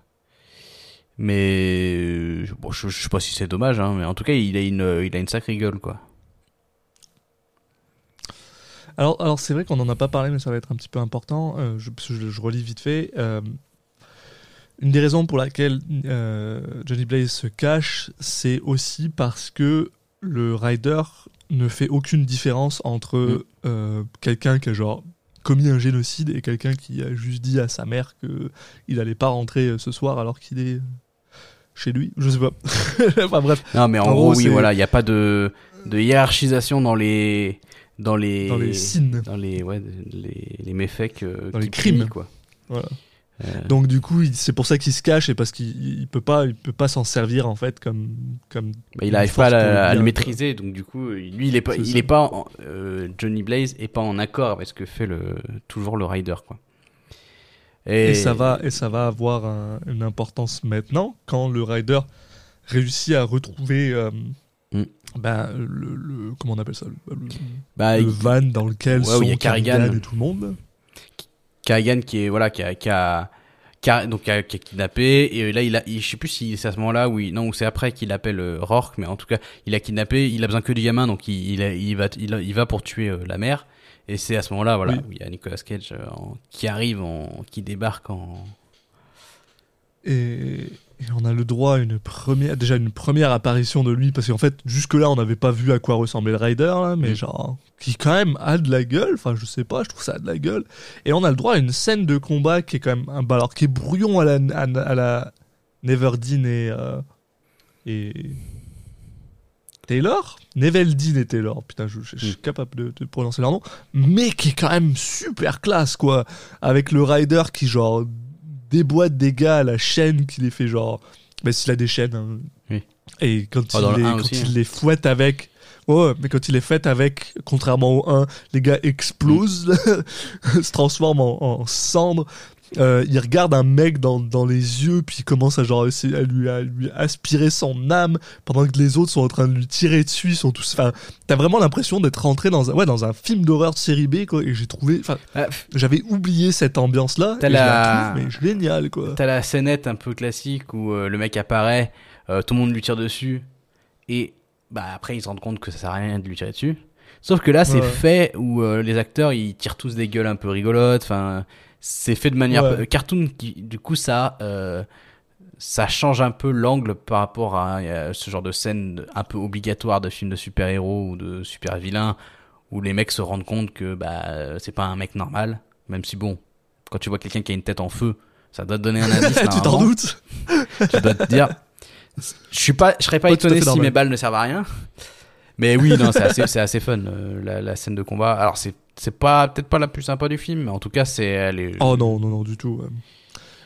E: Mais bon, je, je sais pas si c'est dommage, hein, mais en tout cas, il a une, il a une sacrée gueule, quoi.
A: Alors, alors c'est vrai qu'on n'en a pas parlé, mais ça va être un petit peu important. euh, je, relis vite fait. euh, une des raisons pour laquelle euh, Johnny Blaze se cache, c'est aussi parce que le rider ne fait aucune différence entre
E: Mm.
A: quelqu'un qui a genre commis un génocide et quelqu'un qui a juste dit à sa mère que il allait pas rentrer ce soir alors qu'il est chez lui, je sais pas. enfin bref,
E: Non, mais en,
A: En
E: gros,
A: gros,
E: oui, voilà, il n'y a pas de, de hiérarchisation dans les, dans les,
A: dans les
E: dans les, ouais, les, les méfaits que,
A: Dans les crimes.
E: quoi.
A: Voilà.
E: Euh,
A: Donc du coup, c'est pour ça qu'il se cache et parce qu'il il peut pas, il peut pas s'en servir en fait comme comme.
E: bah, il n'arrive pas à, la- le maîtriser, donc du coup, lui, il est pas, il
A: ça.
E: est pas, en- euh, Johnny Blaze est pas en accord avec ce que fait le, toujours le rider, quoi.
A: Et, ça va et ça va avoir un- une importance maintenant quand le rider réussit à retrouver. euh,
E: Mm.
A: ben, le, le- comment on appelle ça? Le, le-
E: Bah,
A: le van dans lequel
E: Ouais,
A: sont
E: il y a Carrigan.
A: Carrigan et tout le monde.
E: Kagan qui est voilà qui a, qui a, qui a- donc qui a, qui a kidnappé et là il a il- je sais plus si c'est à ce moment-là où il, non ou c'est après qu'il appelle euh, Rourke mais en tout cas il a kidnappé il a besoin que du gamin donc il il, a- il va il, il va pour tuer euh, la mère et c'est à ce moment-là voilà
A: Oui.
E: où il y a Nicolas Cage euh, en- qui arrive en, qui débarque en
A: Et, et on a le droit à une première, déjà une première apparition de lui, parce qu'en fait, jusque-là, on n'avait pas vu à quoi ressemblait le Rider, là, mais genre, qui quand même a de la gueule, enfin, je sais pas, je trouve ça a de la gueule. Et on a le droit à une scène de combat qui est quand même, un, bah, alors, qui est brouillon à la, à, à la Neverdeen et, euh, et Taylor. Neveldine et Taylor, putain, je, je- je suis capable de, de prononcer leur nom, mais qui est quand même super classe, quoi, avec le Rider qui, genre, déboîte des gars à la chaîne qui les fait genre bah s'il a des chaînes hein.
E: Oui.
A: et quand, il,
E: le
A: les,
E: 1
A: quand
E: aussi,
A: il
E: hein.
A: les fouette avec ouais mais quand il les fouette avec contrairement au 1 les gars explosent se transforment en, en cendres euh, il regarde un mec dans, dans les yeux puis il commence à genre essayer à lui, à lui aspirer son âme pendant que les autres sont en train de lui tirer dessus ils sont tous enfin t'as vraiment l'impression d'être rentré dans un ouais dans un film d'horreur de série B quoi et j'ai trouvé enfin
E: Ah,
A: j'avais oublié cette ambiance là
E: T'as
A: et je la trouve mais géniale quoi
E: T'as la scénette un peu classique où euh, le mec apparaît, euh, tout le monde lui tire dessus, et bah après ils se rendent compte que ça sert à rien de lui tirer dessus. Sauf que là c'est
A: Ouais.
E: fait où euh, les acteurs ils tirent tous des gueules un peu rigolotes, enfin c'est fait de manière
A: Ouais.
E: cartoon qui du coup ça euh, ça change un peu l'angle par rapport à euh, ce genre de scène un peu obligatoire de film de super-héros ou de super-vilains où les mecs se rendent compte que bah c'est pas un mec normal, même si bon quand tu vois quelqu'un qui a une tête en feu, ça doit te donner un indice.
A: tu t'en doutes
E: Tu dois te dire. Je suis pas, je serais pas étonné si
A: normal.
E: mes balles ne servent à rien. Mais oui, non, c'est assez, fun euh, la, la scène de combat. Alors c'est, pas peut-être pas la plus sympa du film, mais en tout cas c'est, elle est.
A: Oh non, non, non, du tout. ouais.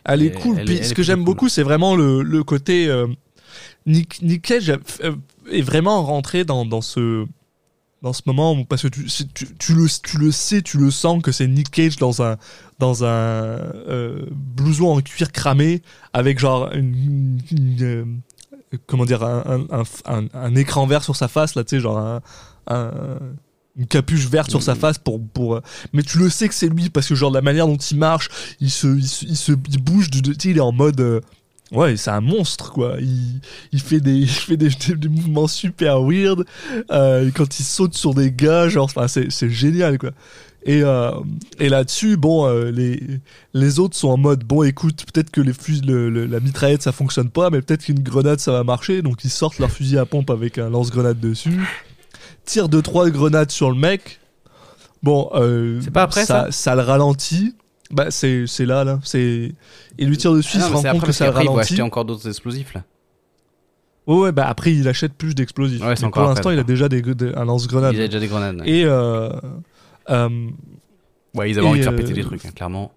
A: Elle est cool.
E: elle
A: Puis
E: elle
A: ce que j'aime beaucoup, c'est vraiment le, le côté. euh, Nick, Nick Cage euh, est vraiment rentré dans, dans ce. Dans ce moment, parce que tu, c'est- tu, tu le, tu le sais, tu le sens que c'est Nick Cage dans un, dans un euh, blouson en cuir cramé avec genre une, une, comment dire un, un, un, un écran vert sur sa face là, tu sais, genre un, un- une capuche verte sur sa face pour pour euh, mais tu le sais que c'est lui parce que genre la manière dont il marche il se il se, il se- il bouge du tu sais, il est en mode euh, ouais c'est un monstre quoi. Il, il fait des il fait des, des- des mouvements super weird euh, quand il saute sur des gars genre enfin c'est génial quoi et, euh, et là-dessus, bon, euh, les, les autres sont en mode, bon, écoute, peut-être que les le- le- la mitraillette, ça fonctionne pas, mais peut-être qu'une grenade, ça va marcher. Donc, ils sortent leur fusil à pompe avec un lance-grenade dessus, tirent deux, trois grenades sur le mec. Bon, euh,
E: C'est pas après, ça
A: ça le ralentit. Bah, c'est c'est là, là. C'est... Il lui tire dessus,
E: Ah non,
A: il se
E: mais
A: rend compte
E: après
A: que ça
E: il faut
A: ralentit.
E: acheter encore d'autres explosifs là.
A: Ouais, ouais, bah après, il achète plus d'explosifs.
E: Ouais,
A: pour
E: après,
A: l'instant, il a déjà des, des- un lance-grenade.
E: Ils avaient déjà des grenades. ouais.
A: Et, euh,
E: Ouais, ils avaient envie de faire péter
A: euh,
E: des trucs, hein, clairement.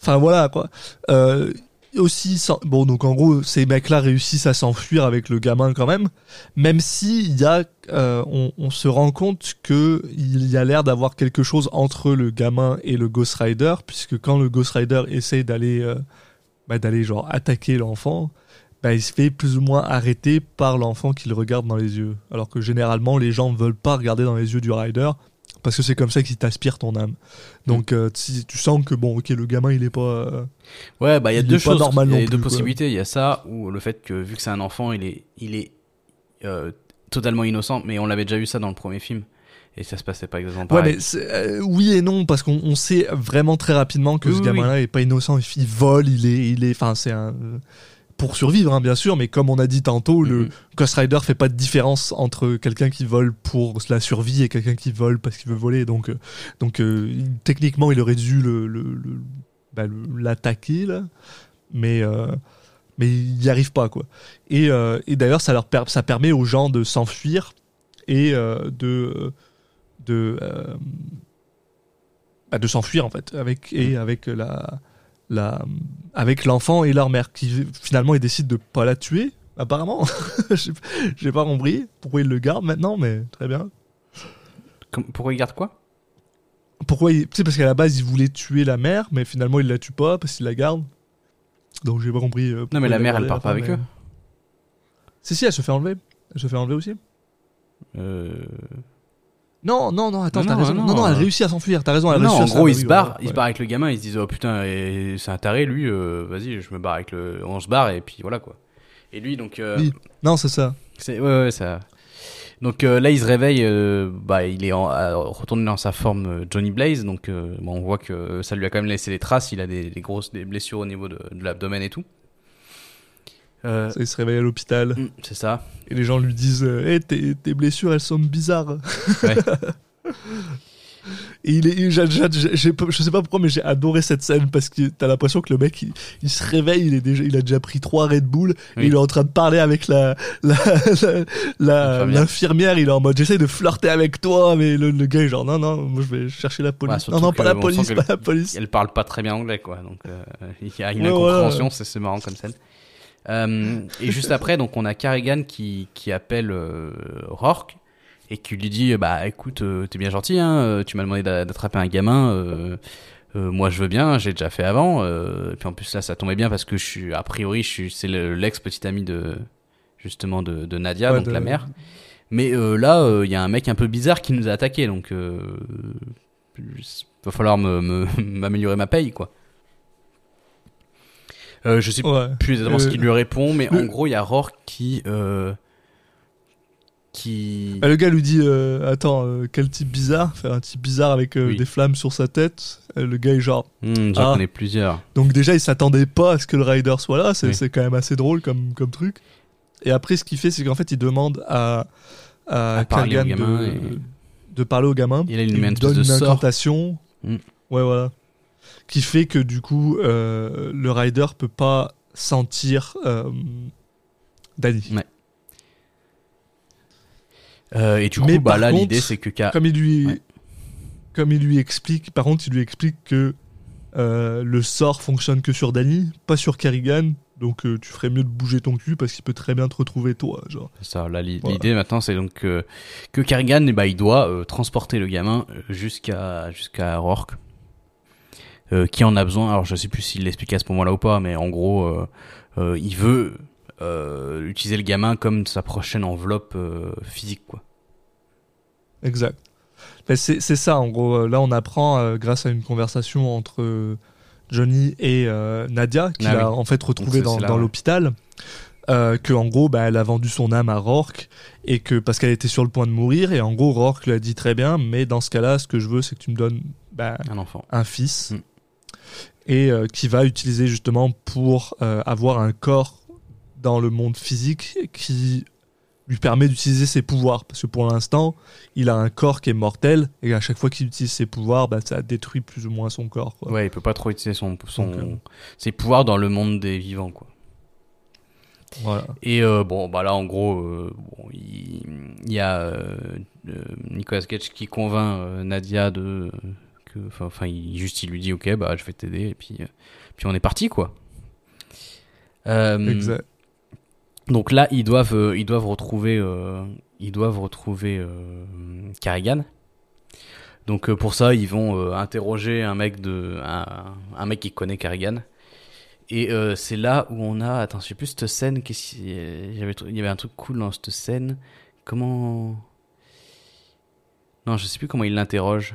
A: Enfin voilà quoi. Euh, aussi, bon donc en gros ces mecs-là réussissent à s'enfuir avec le gamin quand même, même si il y a, euh, on, on se rend compte que il y a l'air d'avoir quelque chose entre le gamin et le Ghost Rider, puisque quand le Ghost Rider essaye d'aller, euh, bah, d'aller genre attaquer l'enfant, bah, il se fait plus ou moins arrêter par l'enfant qui le regarde dans les yeux, alors que généralement les gens ne veulent pas regarder dans les yeux du Rider. Parce que c'est comme ça qu'il t'aspire ton âme. Donc, euh, si tu sens que bon, ok, le gamin il est pas, euh,
E: Ouais, bah il y a deux choses. Il y a deux possibilités. Il y a ça ou le fait que vu que c'est un enfant, il est, il est euh, totalement innocent. Mais on l'avait déjà eu ça dans le premier film et ça se passait pas exactement
A: Ouais,
E: pareil.
A: mais c'est- euh, oui et non parce qu'on on sait vraiment très rapidement que
E: Oui,
A: ce
E: oui,
A: gamin-là est pas innocent. Il, vole, il est, il est, enfin c'est un pour survivre hein, bien sûr, mais comme on a dit tantôt, le
E: Mhm.
A: Ghost Rider fait pas de différence entre quelqu'un qui vole pour la survie et quelqu'un qui vole parce qu'il veut voler. Donc, euh, donc euh, il- techniquement, il aurait dû le, le- le- bah, l'attaquer mais euh, mais ils n'y arrivent pas quoi. Et, euh, et d'ailleurs ça leur per- ça permet aux gens de s'enfuir et de de bah, de s'enfuir en fait avec et avec la la avec l'enfant et leur mère qui finalement ils décident de pas la tuer apparemment. J'ai pas compris pourquoi ils le gardent maintenant mais très bien.
E: Pourquoi il garde quoi?
A: Pourquoi il... Tu sais, parce qu'à la base, il voulait tuer la mère, mais finalement, il la tue pas parce qu'il la garde. Donc, j'ai pas compris. euh,
E: Non, mais la mère, elle part pas avec
A: mais-
E: eux.
A: Si, si, elle se fait enlever. Elle se fait enlever aussi.
E: Euh,
A: Non, non, non, attends, t'as raison.
E: non,
A: Non, non, elle
E: euh,
A: réussit à s'enfuir. T'as raison, elle
E: non,
A: réussit
E: en gros,
A: s'en-
E: il
A: oui,
E: se barre,
A: voilà,
E: il se barre avec le gamin, ils se disent oh putain, c'est un taré lui, euh, vas-y, je me barre avec le, on se barre et puis voilà quoi. Et lui donc, euh,
A: Oui. Non, c'est ça.
E: ouais ouais ça. Donc euh, là, il se réveille, euh, bah il est en- retourné dans sa forme euh, Johnny Blaze, donc bon, on voit que ça lui a quand même laissé des traces, il a des, des grosses des blessures au niveau de, de l'abdomen et tout. Euh,
A: Ça, il se réveille à l'hôpital
E: mm, c'est ça.
A: et les gens lui disent euh, Hey, tes, tes blessures, elles sont bizarres.
E: Ouais.
A: Et il est, je sais pas pourquoi, mais j'ai adoré cette scène parce que t'as l'impression que le mec, il, il se réveille, il est déjà, il a déjà pris trois Red Bull, et il est en train de parler avec la,
E: L'infirmière.
A: Il est en mode, j'essaie de flirter avec toi, mais le, le gars est genre, non, non, moi je vais chercher la police. non, non, pas la police, pas la police.
E: Elle parle pas très bien anglais, quoi. Donc, euh, il y a une
A: Ouais,
E: incompréhension, c'est marrant comme scène. Euh, et juste après, donc, on a Carrigan qui, qui appelle euh, Rourke et qui lui dit Bah écoute, euh, t'es bien gentil, hein, euh, tu m'as demandé d'a- d'attraper un gamin. moi, je veux bien, j'ai déjà fait avant. et puis en plus, là, ça tombait bien parce que je suis, a priori, je suis, c'est le- l'ex-petit ami de, justement, de, de Nadia,
A: Ouais,
E: donc
A: de-
E: la mère. Mais là, il y a un mec un peu bizarre qui nous a attaqué, donc euh, va falloir me- me- m'améliorer ma paye, quoi. Euh, je sais
A: Ouais.
E: plus exactement ce
A: Euh,
E: qu'il lui répond, mais
A: le-
E: en gros, il y a Rourke qui euh, qui
A: Ah, le gars lui dit euh, Attends, euh, quel type bizarre Faire un type bizarre avec euh,
E: Oui.
A: des flammes sur sa tête. Euh, le gars est genre.
E: Hmm, j'en
A: Ah.
E: connais plusieurs.
A: Donc, déjà, il s'attendait pas à ce que le rider soit là. C'est
E: Oui.
A: quand même assez drôle comme, comme truc. Et après, ce qu'il fait, c'est qu'en fait, il demande à, à,
E: À parler
A: de,
E: et-
A: de parler au gamin.
E: Il
A: Il
E: met une
A: lui donne une incantation.
E: Mm.
A: Ouais, voilà. Qui fait que du coup, euh, le rider peut pas sentir euh, Danny.
E: Ouais. Euh, et du coup,
A: Mais
E: bah là, l'idée c'est que
A: Comme il lui,
E: Ouais.
A: comme il lui explique, par contre, il lui explique que euh, le sort fonctionne que sur Danny, pas sur Kerrigan. Donc euh, tu ferais mieux de bouger ton cul parce qu'il peut très bien te retrouver toi, genre.
E: Ça,
A: Voilà.
E: l'idée maintenant, c'est donc que, Kerrigan, eh ben, il doit transporter le gamin jusqu'à jusqu'à Rourke, euh, qui en a besoin. Alors, je sais plus s'il l'explique à ce moment-là ou pas, mais en gros, euh, euh, il veut utiliser le gamin comme sa prochaine enveloppe physique, quoi.
A: Exact. Ben, c'est ça, en gros. Là, on apprend, grâce à une conversation entre Johnny et Nadia, qu'il
E: Ah
A: a
E: oui.
A: en fait retrouvé dans, l'hôpital, euh, que en gros, bah, elle a vendu son âme à Rourke, et que parce qu'elle était sur le point de mourir, et en gros, Rourke lui a dit très bien, mais dans ce cas-là, ce que je veux, c'est que tu me donnes bah,
E: Un enfant.
A: un fils,
E: Mm.
A: Et euh, qui va utiliser justement pour euh, avoir un corps dans le monde physique qui lui permet d'utiliser ses pouvoirs. Parce que pour l'instant, il a un corps qui est mortel, et à chaque fois qu'il utilise ses pouvoirs, bah, ça détruit plus ou moins son corps. quoi.
E: Ouais, il peut pas trop utiliser son, son,
A: Donc, euh,
E: ses pouvoirs dans le monde des vivants, quoi.
A: Voilà.
E: Et euh, bon, bah là, en gros, euh, bon, il, il y a euh, Nicolas Cage qui convainc Nadia de que, enfin, il juste il lui dit, ok, bah je vais t'aider, et puis, euh, puis on est parti, quoi. Euh,
A: Exact.
E: donc là, ils doivent, euh, ils doivent retrouver, ils doivent retrouver Carrigan. Donc pour ça, ils vont interroger un mec de, un, un mec qui connaît Carrigan. Et euh, c'est là où on a, attends, je sais plus cette scène. Y avait, il y avait un truc cool dans cette scène. Comment Non, je sais plus comment il l'interroge.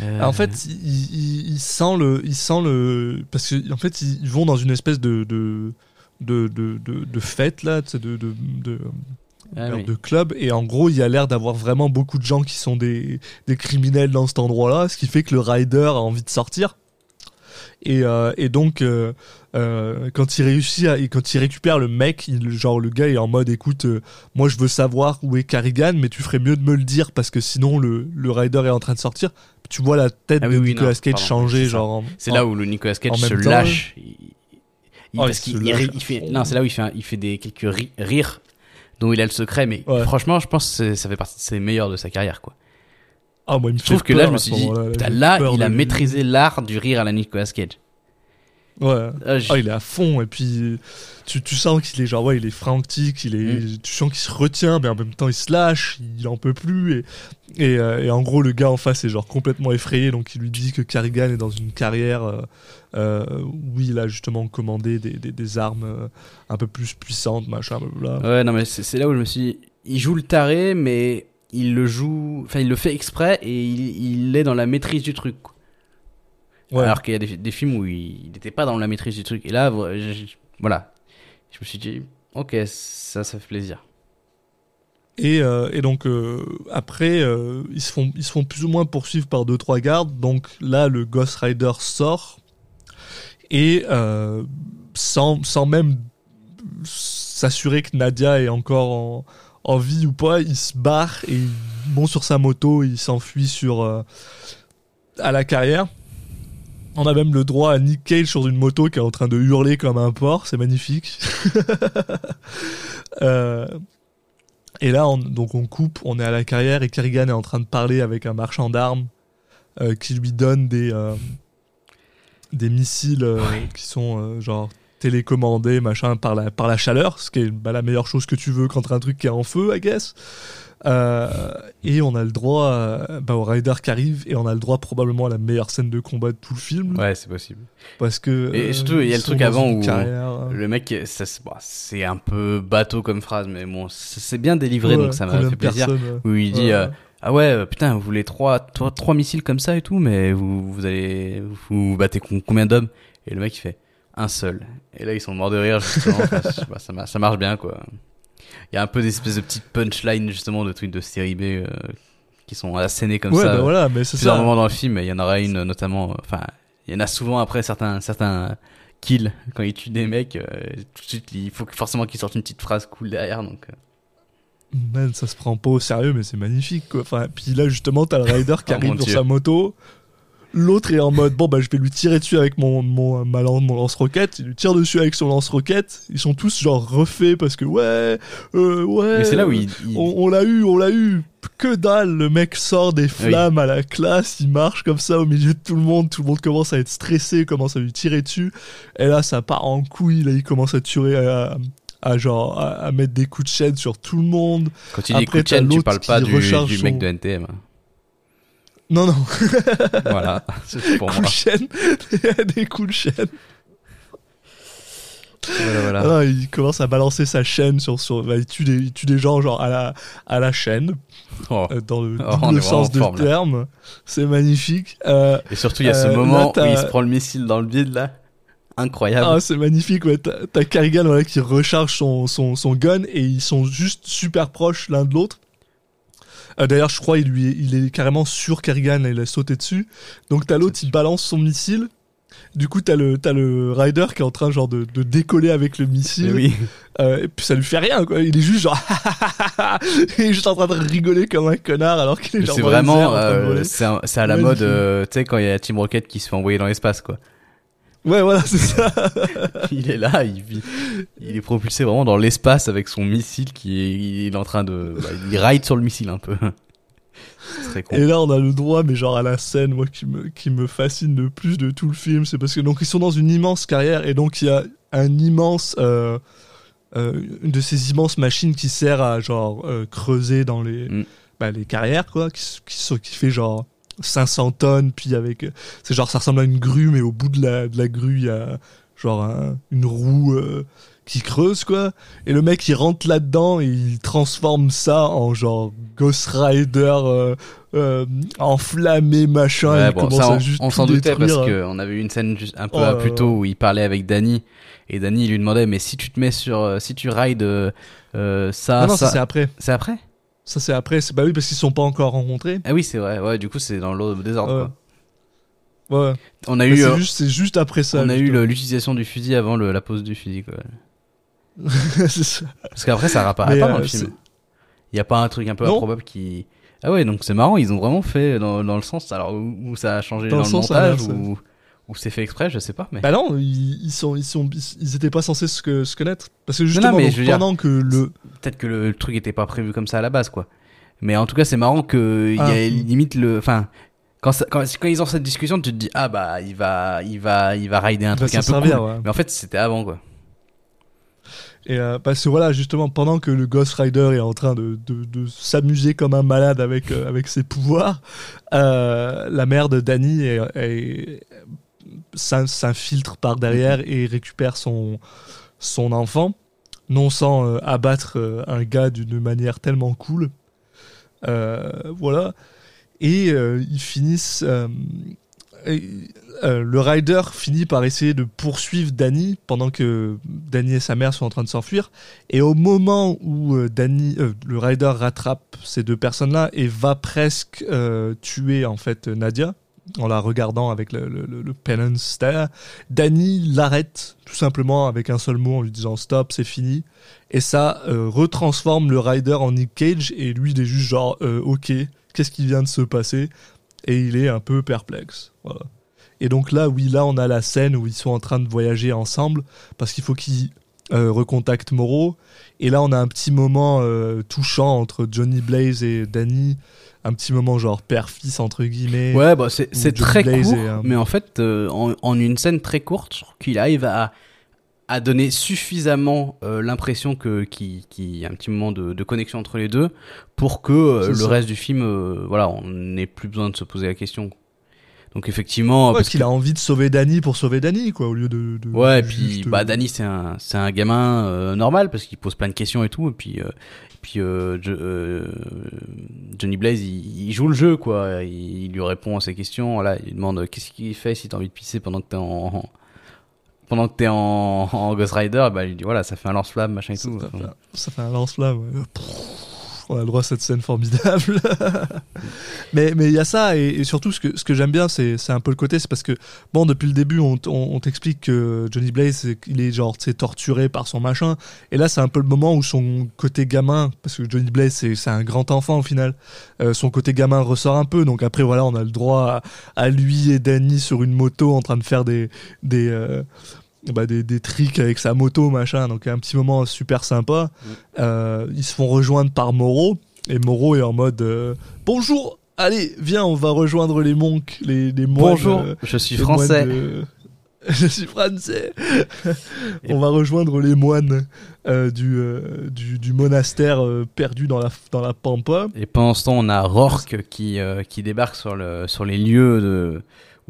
E: Euh,
A: En fait, il, il- il sent le, il sent le, parce que en fait, ils vont dans une espèce de de de de, de, de fête là, de de, de,
E: ah oui.
A: de club, et en gros, il y a l'air d'avoir vraiment beaucoup de gens qui sont des des criminels dans cet endroit-là, ce qui fait que le rider a envie de sortir. Et, euh, et donc, euh, euh, quand il réussit, à, et quand il récupère le mec, il, genre le gars est en mode, écoute, moi je veux savoir où est Carrigan, mais tu ferais mieux de me le dire parce que sinon le, le rider est en train de sortir. Tu vois la tête
E: Ah oui,
A: de
E: oui,
A: Nicolas
E: non,
A: Cage
E: pardon,
A: changer, genre. en-
E: C'est là où le Nicolas Cage se lâche. Il, Il,
A: Oh,
E: parce qu'il il fait, non, c'est là où il fait, un- il fait des quelques ri- rires dont il a le secret, mais
A: Ouais.
E: franchement, je pense que ça fait partie de ses meilleurs de sa carrière, quoi.
A: Ah, moi, il me
E: Je trouve que là, je me suis dit, là,
A: peur
E: il a maîtrisé l'art du rire à la Nicolas Cage.
A: Ouais.
E: Ah,
A: Ah, il est à fond et puis tu, tu sens qu'il est genre ouais il est frantic, il est
E: Mm.
A: tu sens qu'il se retient mais en même temps il se lâche, il en peut plus et et, euh, et en gros le gars en face est genre complètement effrayé donc il lui dit que Carrigan est dans une carrière euh, euh, où il a justement commandé des, des, des armes un peu plus puissantes machin blablabla.
E: Ouais, non, mais c'est c'est là où je me suis dit, il joue le taré, mais il le joue, enfin, il le fait exprès et il, il est dans la maîtrise du truc. quoi.
A: Ouais.
E: Alors qu'il y a des, des films où il n'était pas dans la maîtrise du truc. Et là, je- voilà. Je me suis dit, ok, ça, ça fait plaisir.
A: Et, euh, et donc euh, après, euh, ils, se font, ils se font plus ou moins poursuivre par deux trois gardes. Donc là, le Ghost Rider sort et sans, sans même s'assurer que Nadia est encore en, en vie ou pas, il se barre et il monte sur sa moto, et il s'enfuit sur à la carrière. On a même le droit à Nick Cage sur une moto qui est en train de hurler comme un porc, c'est magnifique. Euh, et là, on, donc on coupe, on est à la carrière et Kerrigan est en train de parler avec un marchand d'armes euh, qui lui donne des, euh, des missiles qui sont genre télécommandés machin par la, par la chaleur, ce qui est bah, la meilleure chose que tu veux quand t'as un truc qui est en feu, I guess. Euh, et on a le droit euh, bah, au rider qui arrive et on a le droit probablement à la meilleure scène de combat de tout le film
E: Ouais, c'est possible.
A: parce que
E: Et
A: euh,
E: surtout, il y a le truc avant où
A: carrière,
E: Le mec, bon, c'est un peu bateau comme phrase, mais bon, c'est bien délivré,
A: ouais,
E: donc ça m'a fait plaisir. Où il dit,
A: ouais.
E: euh, ah ouais, putain, vous voulez trois, trois, trois missiles comme ça et tout, mais vous, vous allez, vous, battez combien d'hommes? Et le mec il fait un seul. Et là ils sont morts de rire justement. Enfin, je sais pas, ça, ma- ça marche bien quoi. Il y a un peu des espèces de petites punchlines justement de trucs de série B euh, qui sont assénés comme
A: ouais,
E: ça.
A: bah voilà, mais c'est
E: plusieurs
A: ça.
E: moments dans le film, et il y en aura une notamment. euh, Enfin, il y en a souvent après certains certains kills quand ils tuent des mecs. euh, tout de suite, il faut forcément qu'ils sortent une petite phrase cool derrière. Donc, euh,
A: Man, ça se prend pas au sérieux, mais c'est magnifique, quoi. Enfin, puis là, justement, t'as le rider qui
E: Oh,
A: arrive sur
E: Dieu.
A: sa moto. L'autre est en mode, bon, bah, je vais lui tirer dessus avec mon, mon, mon lance-roquette. Il lui tire dessus avec son lance-roquette. Ils sont tous, genre, refaits parce que, ouais, euh, ouais.
E: mais c'est là où il, il-
A: On, on l'a eu, on l'a eu. Que dalle, le mec sort des flammes à la classe, il marche comme ça au milieu de tout le monde, tout le monde commence à être stressé, commence à lui tirer dessus, et là ça part en couille, là il commence à tuer, à, à genre, à, à mettre des coups de chaîne sur tout le monde.
E: quand tu dis
A: après,
E: coup de chaîne, tu parles pas du, du mec
A: son-
E: de NTM. hein.
A: Non, non,
E: voilà, c'est pour
A: coups
E: moi.
A: de chaîne, des coups de chaîne.
E: Voilà, voilà.
A: Ah il commence à balancer sa chaîne sur, sur bah, il, tue des, il tue des gens genre à la, à la chaîne,
E: Oh.
A: euh, dans le
E: Oh,
A: double sens
E: en
A: du terme. C'est magnifique. Euh,
E: Et surtout, il y a ce
A: Euh,
E: moment
A: là,
E: où il se prend le missile dans le vide là. Incroyable.
A: Ah, c'est magnifique, ouais. T'as voilà, qui recharge son, son, son gun et ils sont juste super proches l'un de l'autre. Euh, D'ailleurs, je crois il lui est, il est carrément sur Kerrigan et il a sauté dessus. Donc t'as l'autre, il balance son missile. Du coup, t'as le, t'as le rider qui est en train genre de, de décoller avec le missile.
E: oui.
A: Euh, et puis ça lui fait rien, quoi. Il est juste genre, il est juste en train de rigoler comme un connard alors qu'il est genre
E: C'est vraiment,
A: en train de
E: euh, c'est à la mode, euh, tu sais, quand il y a Team Rocket qui se fait envoyer dans l'espace, quoi.
A: Ouais, voilà, c'est ça.
E: il est là, il, vit- il est propulsé vraiment dans l'espace avec son missile qui est, il est en train de, bah, il ride sur le missile un peu. C'est très con.
A: Et là, on a le droit, mais genre à la scène, moi, qui me, qui me fascine le plus de tout le film, c'est parce que donc ils sont dans une immense carrière et donc il y a un immense, euh, euh, une de ces immenses machines qui sert à genre euh, creuser dans les,
E: Mm.
A: bah, les carrières, quoi, qui, qui fait genre 500 tonnes, puis avec, c'est genre ça ressemble à une grue, mais au bout de la, de la grue, il y a genre un- une roue. euh, qui creuse quoi. Et le mec il rentre là-dedans et il transforme ça en genre Ghost Rider euh, euh, enflammé machin.
E: Ouais,
A: il
E: bon, ça, on, on s'en doutait parce qu'on avait eu une scène juste un peu
A: Oh
E: plus tôt où il parlait avec Danny. Et Danny il lui demandait mais si tu te mets sur, si tu rides ça,
A: non, non, ça, c'est après.
E: C'est après?
A: Ça c'est après c'est bah oui parce qu'ils sont pas encore rencontrés
E: Ah oui c'est vrai, ouais du coup c'est dans l'ordre désordre.
A: Ouais.
E: Quoi.
A: ouais
E: On a
A: Mais
E: eu,
A: c'est
E: euh,
A: juste c'est juste après ça
E: on a eu le- l'utilisation du fusil avant le- la pose du fusil quoi.
A: C'est ça.
E: Parce qu'après ça réapparaît pas dans
A: euh,
E: le film. Il y a pas un truc un peu
A: Non.
E: improbable qui. Ah ouais, donc c'est marrant, ils ont vraiment fait dans, dans le sens alors où, où ça a changé
A: Dans
E: dans,
A: le
E: le
A: sens
E: montage ou, Ou c'est fait exprès, je sais pas. Mais...
A: Bah non, ils, ils sont, ils sont, ils étaient pas censés se, se connaître. Parce que justement,
E: non,
A: donc,
E: dire,
A: pendant que le,
E: Peut-être que le, le truc était pas prévu comme ça à la base, quoi. Mais en tout cas, c'est marrant que
A: Ah.
E: y a limite le. Enfin, quand, ça- quand, quand ils ont cette discussion, tu te dis ah bah il va, il va, il va rider un
A: Il
E: truc un peu
A: servir,
E: cool.
A: ouais.
E: Mais en fait, c'était avant, quoi.
A: Et euh, parce que voilà, justement, pendant que le Ghost Rider est en train de, de, de s'amuser comme un malade avec, euh, avec ses pouvoirs, euh, la mère de Danny est- s'infiltre par derrière et récupère son, son enfant, non sans euh, abattre euh, un gars d'une manière tellement cool. Euh, voilà. Et ils finissent. et, le rider finit par essayer de poursuivre Danny pendant que Danny et sa mère sont en train de s'enfuir. Et au moment où Danny, le rider rattrape ces deux personnes-là et va presque tuer en fait Nadia en la regardant avec le, penance derrière, Danny l'arrête tout simplement avec un seul mot en lui disant stop, c'est fini. Et ça euh, retransforme le rider en Nick Cage et lui il est juste genre euh, ok, qu'est-ce qui vient de se passer? Et il est un peu perplexe. Voilà. Et donc là, oui, là, on a la scène où ils sont en train de voyager ensemble parce qu'il faut qu'ils euh, recontactent Moreau. Et là, on a un petit moment touchant entre Johnny Blaze et Danny. Un petit moment genre père-fils, entre guillemets.
E: Ouais, bah c'est très court,
A: et,
E: mais en fait, euh, en, en une scène très courte, je trouve qu'il arrive à, à donner suffisamment euh, l'impression que qu'il y a un petit moment de, de connexion entre les deux pour que euh, le
A: ça.
E: reste du film, voilà, on n'ait plus besoin de se poser la question. Donc effectivement,
A: Ouais,
E: parce
A: qu'il a envie de sauver Danny pour sauver Danny, quoi, au lieu de. de-
E: Ouais, et puis
A: juste,
E: bah Danny c'est un c'est un gamin euh, normal parce qu'il pose plein de questions et tout et puis euh, et puis euh, euh, Johnny Blaze il, il joue le jeu quoi, il, il lui répond à ses questions, voilà, il lui demande euh, qu'est-ce qu'il fait si t'as envie de pisser pendant que t'es en pendant que t'es en, en Ghost Rider, bah il dit voilà ça fait un lance-flamme machin et
A: Ça,
E: tout.
A: ça fait, ça fait un lance-flamme. ouais. On a le droit à cette scène formidable. mais mais il y a ça, et, surtout, ce que, ce que j'aime bien, c'est un peu le côté, c'est parce que, bon, depuis le début, on, on, t'explique que Johnny Blaze, qu'il est genre, torturé par son machin. Et là, c'est un peu le moment où son côté gamin, parce que Johnny Blaze, c'est c'est un grand enfant au final, euh, son côté gamin ressort un peu. Donc après, voilà, on a le droit à, à lui et Danny sur une moto en train de faire des. des euh, bah, des, des tricks avec sa moto, machin. Donc un petit moment super sympa. Euh, ils se font rejoindre par Moreau. Et Moreau est en mode euh, Bonjour, allez, viens, on va rejoindre les monks, les, les moines.
E: Bonjour,
A: euh,
E: je suis français.
A: de- Je suis français. on va rejoindre les moines du, du, du monastère perdu dans la, dans la pampa.
E: Et pendant ce temps, on a Rourke qui, qui débarque sur, le, sur les lieux de,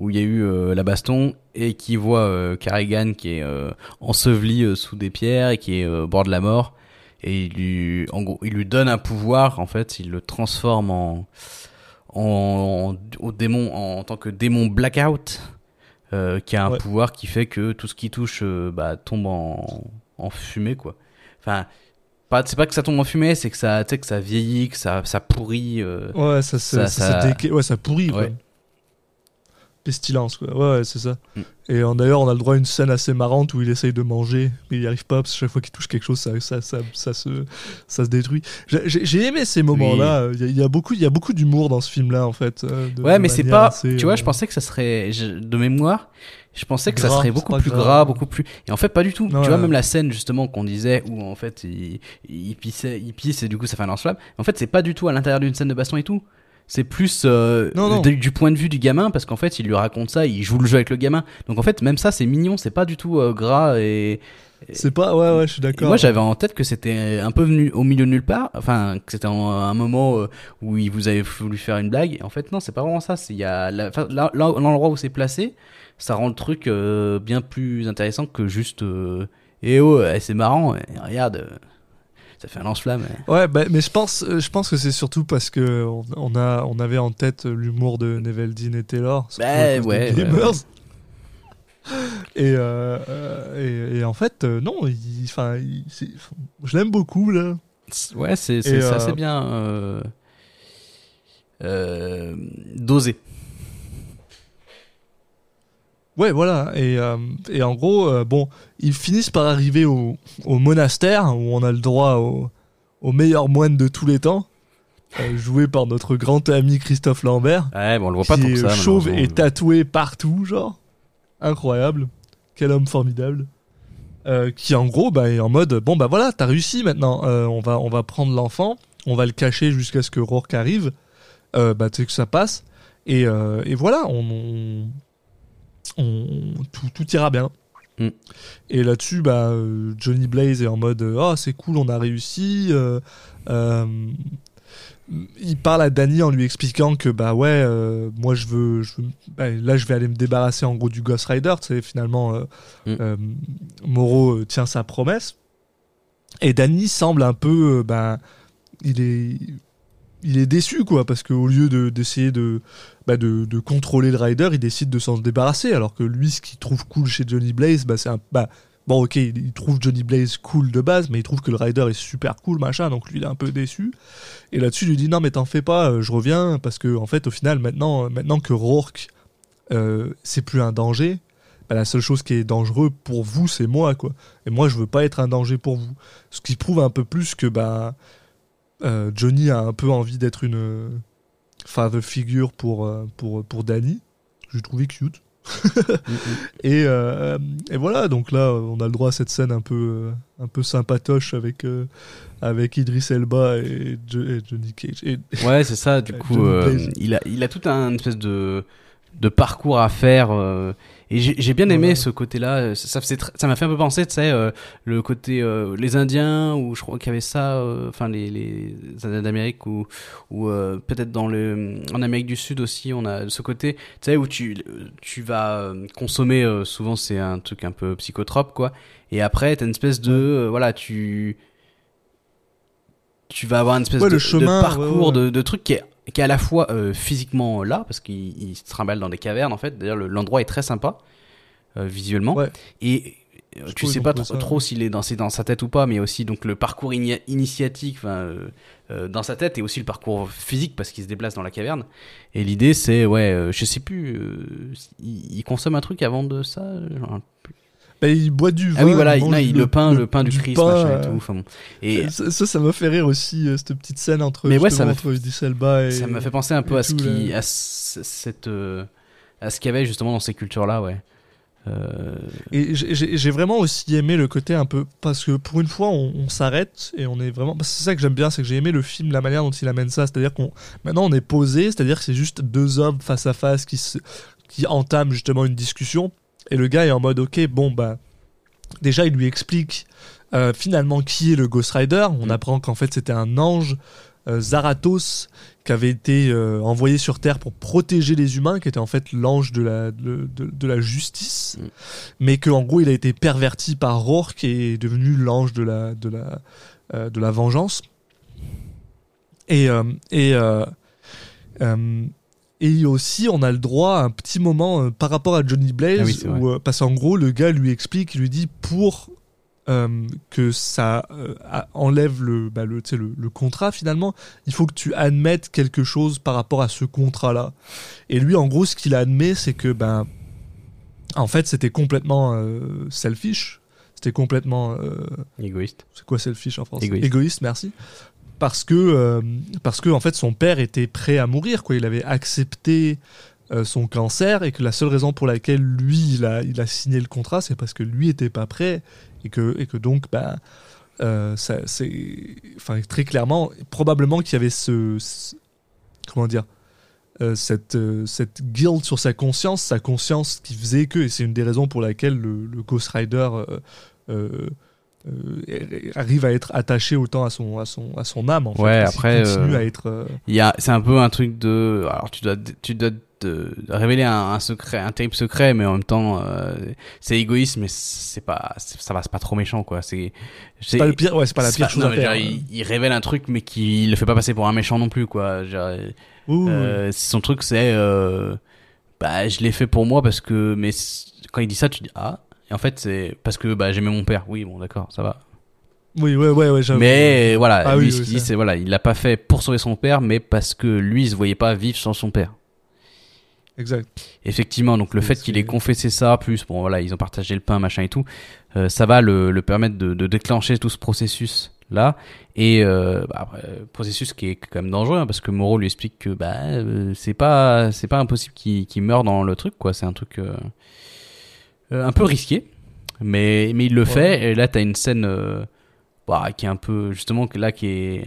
E: où il y a eu euh, la baston et qui voit euh, qui est euh, enseveli euh, sous des pierres et qui est au bord de la mort. Et il lui, en gros, il lui donne un pouvoir, en fait, il le transforme en, en, au démon, en, tant que démon blackout, qui a un
A: Ouais.
E: pouvoir qui fait que tout ce qui touche bah, tombe en, en fumée, quoi. Enfin, pas, c'est pas que ça tombe en fumée, c'est que ça, que ça vieillit, que ça, ça pourrit. euh,
A: Ouais, ça,
E: Ça-
A: ça,
E: ça-
A: se déca- ouais, ça pourrit.
E: Ouais.
A: Pestilence, quoi. Ouais, ouais, c'est ça.
E: Mm.
A: Et euh, d'ailleurs, on a le droit à une scène assez marrante où il essaye de manger, mais il n'y arrive pas, parce que chaque fois qu'il touche quelque chose, ça, ça, ça, ça se, ça se détruit. J'ai- aimé ces moments-là. Il y, a- il y a beaucoup, il y a beaucoup d'humour dans ce film-là, en fait. euh, de-
E: Ouais,
A: de
E: mais c'est pas.
A: assez,
E: tu vois,
A: euh,
E: je pensais que ça serait. de mémoire, je pensais que ça serait beaucoup plus
A: gras.
E: gras, beaucoup plus. Et en fait, pas du tout.
A: Ouais.
E: Tu vois, même la scène justement qu'on disait où en fait il, il pissait, il pisse et du coup ça fait un lance-flamme. En fait, c'est pas du tout à l'intérieur d'une scène de baston et tout. C'est plus euh,
A: Non, non.
E: Du, du point de vue du gamin parce qu'en fait il lui raconte ça, il joue le jeu avec le gamin. Donc en fait même ça c'est mignon, c'est pas du tout euh, gras et,
A: C'est pas, ouais, ouais, je suis d'accord.
E: moi, j'avais en tête que c'était un peu venu au milieu de nulle part. Enfin, que c'était un, moment euh, où il vous avait voulu faire une blague. En fait, non, c'est pas vraiment ça. C'est il y a l'endroit où c'est placé, ça rend le truc euh, bien plus intéressant que juste. Eh oh, eh, c'est marrant. eh, regarde, ça fait un lance-flamme. eh.
A: Ouais, bah, mais je pense, euh, je pense que c'est surtout parce que on, on a, on avait en tête l'humour de Neveldine et Taylor.
E: Bah, ouais, ouais.
A: Et, euh, euh, et, et en fait, euh, non, il, je l'aime beaucoup là.
E: Ouais, c'est
A: Et,
E: c'est
A: euh,
E: bien euh, euh, dosé.
A: Ouais, voilà. Et, euh, et en gros, euh, bon, ils finissent par arriver au, au monastère où on a le droit au, au meilleur moine de tous les temps, euh, joué par notre grand ami Christophe Lambert,
E: Ouais, bon, on le voit pas
A: qui est
E: ça.
A: chauve et tatoué partout, genre. incroyable, quel homme formidable. Qui en gros bah, est en mode bon bah voilà t'as réussi maintenant on va on va prendre l'enfant on va le cacher jusqu'à ce que Rourke arrive bah tu sais que ça passe et, et voilà on, on, on- tout, tout ira bien
E: Mm.
A: et là-dessus bah euh, Johnny Blaze est en mode oh c'est cool on a réussi euh, euh, il parle à Danny en lui expliquant que bah ouais euh, moi je veux, je veux- bah, là je vais aller me débarrasser en gros du Ghost Rider tu sais finalement
E: Mm.
A: Moreau tient sa promesse et Danny semble un peu bah, il est il est déçu quoi parce qu'au lieu de d'essayer de, bah, de de contrôler le rider il décide de s'en débarrasser alors que lui ce qu'il trouve cool chez Johnny Blaze bah c'est un bah bon ok il, trouve Johnny Blaze cool de base mais il trouve que le rider est super cool machin donc lui il est un peu déçu. Et là-dessus il lui dit non mais t'en fais pas euh, je reviens parce que en fait au final maintenant maintenant que Rourke euh, c'est plus un danger bah, la seule chose qui est dangereux pour vous c'est moi quoi. Et moi je veux pas être un danger pour vous. Ce qui prouve un peu plus que bah euh, Johnny a un peu envie d'être une euh, father figure pour euh, pour pour Danny j'ai trouvé cute et, euh, et voilà donc là on a le droit à cette scène un peu un peu sympatoche avec euh, avec Idris Elba et, Jo- et Johnny Cage et,
E: Ouais, c'est ça. Du coup, euh, il a, il a tout un espèce de, de parcours à faire. Et j'ai bien aimé ce côté-là. euh, Ça, m'a fait un peu penser, tu sais, euh, le côté euh, les Indiens ou je crois qu'il y avait ça, enfin les, les Indiens d'Amérique ou ou peut-être dans le en Amérique du Sud aussi, on a ce côté, tu sais, où tu tu vas consommer. souvent, c'est un truc un peu psychotrope, quoi. Et après, t'as une espèce de voilà, tu tu vas avoir une espèce
A: Ouais,
E: de, parcours
A: ouais,
E: de, de trucs qui est, qui est à la fois euh, physiquement là, parce qu'il il se trimballe dans des cavernes en fait. D'ailleurs, le- l'endroit est très sympa euh, visuellement.
A: Ouais.
E: Et euh,
A: Je
E: tu sais pas trop, s'il est dans, sa tête ou pas, mais aussi donc le parcours ini- initiatique euh, dans sa tête et aussi le parcours physique parce qu'il se déplace dans la caverne. Et l'idée c'est, ouais, je sais plus, il, il consomme un truc avant de ça genre,
A: bah, il boit du vin
E: Ah oui, voilà, il, non, il- le, pain, le, pain du Christ,
A: pain,
E: machin et
A: euh,
E: tout. Enfin, bon. Et
A: ça, ça, m'a fait rire aussi euh, cette petite scène entre
E: Mais ouais, ça m'a
A: et
E: ça m'a fait penser un peu à ce
A: tout,
E: qui,
A: là.
E: à ce- cette, euh, à ce qu'il y avait justement dans ces cultures-là, ouais. Euh,
A: Et j'ai- vraiment aussi aimé le côté un peu parce que pour une fois on, on s'arrête et on est vraiment c'est ça que j'aime bien c'est que j'ai aimé le film la manière dont il amène ça c'est-à-dire qu'on maintenant on est posé c'est-à-dire que c'est juste deux hommes face à face qui se, qui entament justement une discussion et le gars est en mode ok bon bah déjà il lui explique euh, finalement qui est le Ghost Rider on
E: Mm.
A: apprend qu'en fait c'était un ange euh, Zarathos qui avait été euh, envoyé sur Terre pour protéger les humains, qui était en fait l'ange de la, de, de- de la justice,
E: Mm.
A: mais que en gros il a été perverti par Rourke et est devenu l'ange de la, de, la, euh, de la vengeance. Et, et, et aussi, on a le droit à un petit moment euh, par rapport à Johnny Blaze,
E: Ah oui,
A: où, euh, parce qu'en gros, le gars lui explique, lui dit pour euh, que ça a- enlève le, bah, le, le, le contrat finalement, il faut que tu admettes quelque chose par rapport à ce contrat-là. Et lui, en gros, ce qu'il admet, c'est que, ben, en fait, c'était complètement selfish. C'était complètement. euh,
E: égoïste.
A: c'est quoi selfish en français?
E: Égoïste.
A: merci. Parce que, euh, parce que, en fait, son père était prêt à mourir, quoi. Il avait accepté euh, son cancer et que la seule raison pour laquelle lui, il a, il a signé le contrat, c'est parce que lui était pas prêt et que, et que donc, bah, euh, c'est, enfin, très clairement, probablement qu'il y avait ce, comment dire, cette, cette guilt sur sa conscience, sa conscience qui faisait que, et c'est une des raisons pour laquelle le, le Ghost Rider euh, euh, euh, arrive à être attaché autant à son, à son, à son âme. En fait,
E: Ouais,
A: qu'il
E: après,
A: continue
E: euh,
A: à être. euh,
E: Il y a, c'est un peu un truc de, alors tu dois, tu dois te révéler un, un secret, un terrible secret, mais en même temps, euh, c'est égoïste, mais c'est pas, ça va, c'est pas trop méchant, quoi. C'est,
A: c'est pas le pire, ouais, c'est pas la pire chose
E: non,
A: à faire.
E: genre,
A: hein.
E: il, il révèle un truc, mais qui le fait pas passer pour un méchant non plus, quoi. Genre, euh, son truc, c'est, euh, bah, je l'ai fait pour moi parce que, mais quand il dit ça, tu dis ah. Et en fait, c'est parce que bah, j'aimais mon père. Oui, bon, d'accord, ça va.
A: Oui, ouais, ouais, ouais, j'avoue.
E: Mais voilà,
A: Ah
E: lui,
A: oui,
E: ce
A: oui,
E: qu'il dit, c'est voilà, il l'a pas fait pour sauver son père, mais parce que lui, il se voyait pas vivre sans son père.
A: Exact.
E: Effectivement, donc le fait qu'il ait confessé ça, plus bon voilà, ils ont partagé le pain, machin et tout, euh, ça va le, le permettre de, de déclencher tout ce processus là. Et euh, bah, après, processus qui est quand même dangereux hein, parce que Moreau lui explique que bah euh, c'est pas c'est pas impossible qu'il qu'il meure dans le truc quoi. C'est un truc. Euh, un peu risqué, mais, mais il le fait. Et là, t'as une scène euh, bah, qui est un peu, justement, là, qui est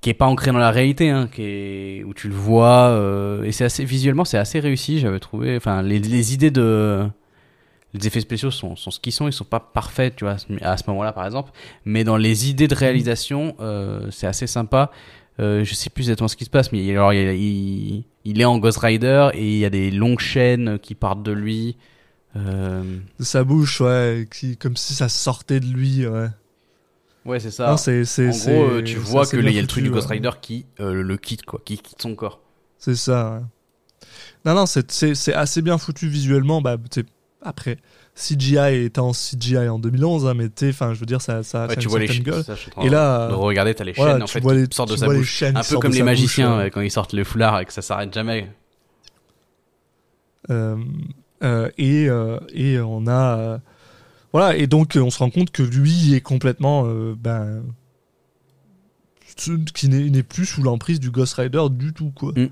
E: qui est pas ancrée dans la réalité, hein, qui est, où tu le vois, euh, et c'est assez, visuellement, c'est assez réussi, j'avais trouvé. Enfin, les, les idées de. Les effets spéciaux sont, sont ce qu'ils sont, ils sont pas parfaits, tu vois, à ce moment-là, par exemple. Mais dans les idées de réalisation, c'est assez sympa. Euh, je sais plus exactement ce qui se passe, mais alors, il, il, il est en Ghost Rider et il y a des longues chaînes qui partent de lui. Euh,
A: De sa bouche, ouais, qui, comme si ça sortait de lui, ouais.
E: Ouais, c'est ça.
A: Non, c'est, c'est,
E: en
A: c'est-
E: gros, euh, tu vois qu'il y a le truc
A: foutu,
E: du Ghost
A: ouais.
E: Rider qui euh, le quitte, quoi, qui quitte son corps.
A: C'est ça. ouais. Non, non, c'est, assez bien foutu visuellement. Bah, tu sais, après, CGI était en CGI en 2011, hein, mais tu sais, enfin, je veux dire, ça, ça,
E: Ouais, tu
A: une
E: vois les
A: gueule.
E: ça, en
A: Et là,
E: de regarder, t'as les
A: voilà,
E: chaînes en
A: tu
E: fait
A: vois les-
E: qui sortent de sa bouche.
A: chaînes
E: Un peu comme les magiciens
A: bouche,
E: euh, quand ils sortent le foulard et que ça s'arrête jamais.
A: Euh, euh, et, euh, et on a. euh, voilà, et donc euh, on se rend compte que lui est complètement. euh, ben. qui n'est plus sous l'emprise du Ghost Rider du tout, quoi.
E: Mm.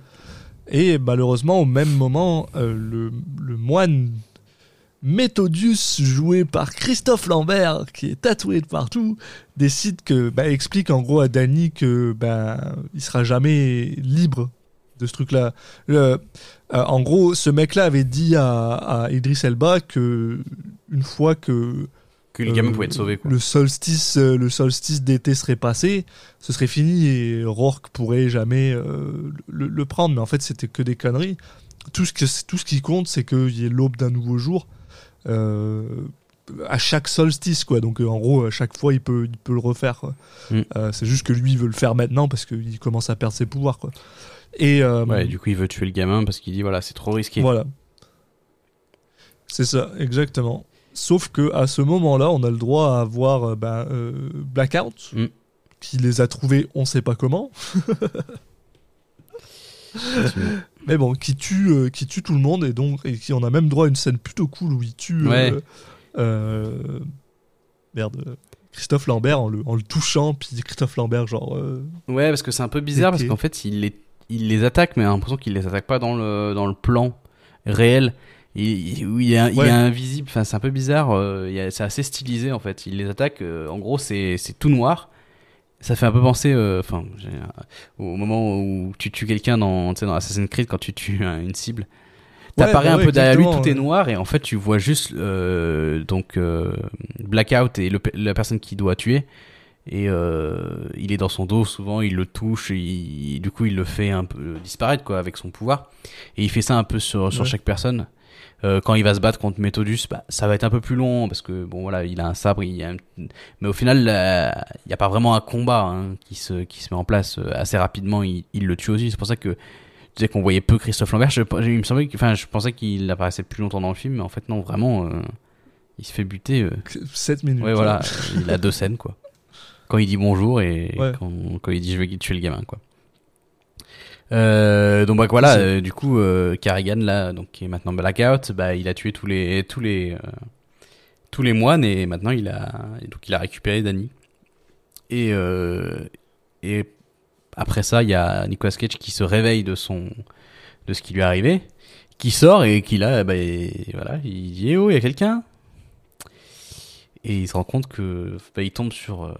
A: Et malheureusement, au même moment, euh, le, le moine Methodius, joué par Christophe Lambert, qui est tatoué de partout, décide que. Bah, explique en gros à Danny que. Ben, il sera jamais libre de ce truc-là. Euh, en gros, ce mec-là avait dit à, à Idris Elba que une fois que
E: Que les gamins
A: euh,
E: pouvaient être sauvés, quoi.
A: le solstice, euh, le solstice d'été serait passé, ce serait fini et Rourke pourrait jamais euh, le, le prendre. Mais en fait, c'était que des conneries. Tout ce, que, tout ce qui compte, c'est qu'il y ait l'aube d'un nouveau jour euh, à chaque solstice, quoi. Donc, en gros, à chaque fois, il peut, il peut le refaire.
E: Mm.
A: C'est juste que lui, il veut le faire maintenant parce qu'il commence à perdre ses pouvoirs, quoi. Et euh,
E: Ouais, du coup, il veut tuer le gamin parce qu'il dit voilà, c'est trop risqué.
A: voilà. C'est ça, exactement. Sauf que à ce moment-là, on a le droit à avoir euh, ben, euh, Blackout,
E: Mm.
A: qui les a trouvés, on sait pas comment, mais bon, qui tue, euh, qui tue tout le monde et donc et qui on a même droit à une scène plutôt cool où il tue
E: Ouais.
A: merde Christophe Lambert en le, en le touchant, puis Christophe Lambert genre
E: Ouais, parce que c'est un peu bizarre parce qu'en fait, il les, il les attaque, mais on a l'impression qu'il les attaque pas dans le, dans le plan réel. Il, il, il, est, il
A: Ouais.
E: est invisible, enfin, c'est un peu bizarre. euh, il y a- c'est assez stylisé en fait. Il les attaque, euh, en gros, c'est c'est tout noir. Ça fait un peu penser, euh, enfin, j'ai- au moment où tu tues quelqu'un dans, tu sais, dans Assassin's Creed quand tu tues un- une cible. T'apparais
A: bah
E: un
A: ouais,
E: peu derrière lui, tout est noir et en fait tu vois juste euh, donc euh, Blackout et le la personne qui doit tuer et euh, il est dans son dos souvent, il le touche, il, du coup il le fait un peu disparaître quoi avec son pouvoir et il fait ça un peu sur, sur
A: Ouais.
E: chaque personne. Euh, quand il va se battre contre Methodius, bah, ça va être un peu plus long parce que bon voilà, il a un sabre, il y a un- mais au final il n'y a pas vraiment un combat hein, qui se qui se met en place euh, assez rapidement. Il, il le tue aussi. C'est pour ça que je disais qu'on voyait peu Christophe Lambert. Je, il me semblait, enfin je pensais qu'il apparaissait plus longtemps dans le film, mais en fait non, vraiment, il se fait buter. euh.
A: 7 minutes.
E: Ouais, voilà, il a deux scènes, quoi. Quand il dit bonjour et
A: Ouais.
E: quand, quand il dit je vais tuer le gamin, quoi. Euh, donc bah voilà, euh, du coup euh, Carrigan là, donc qui est maintenant Blackout, bah il a tué tous les tous les euh, tous les moines et maintenant il a donc il a récupéré Danny. Et et après ça, il y a Nicolas Cage qui se réveille de son de ce qui lui est arrivé, qui sort et qui là, bah, et voilà, il dit eh oh, il y a quelqu'un? Et il se rend compte que bah, il tombe sur euh,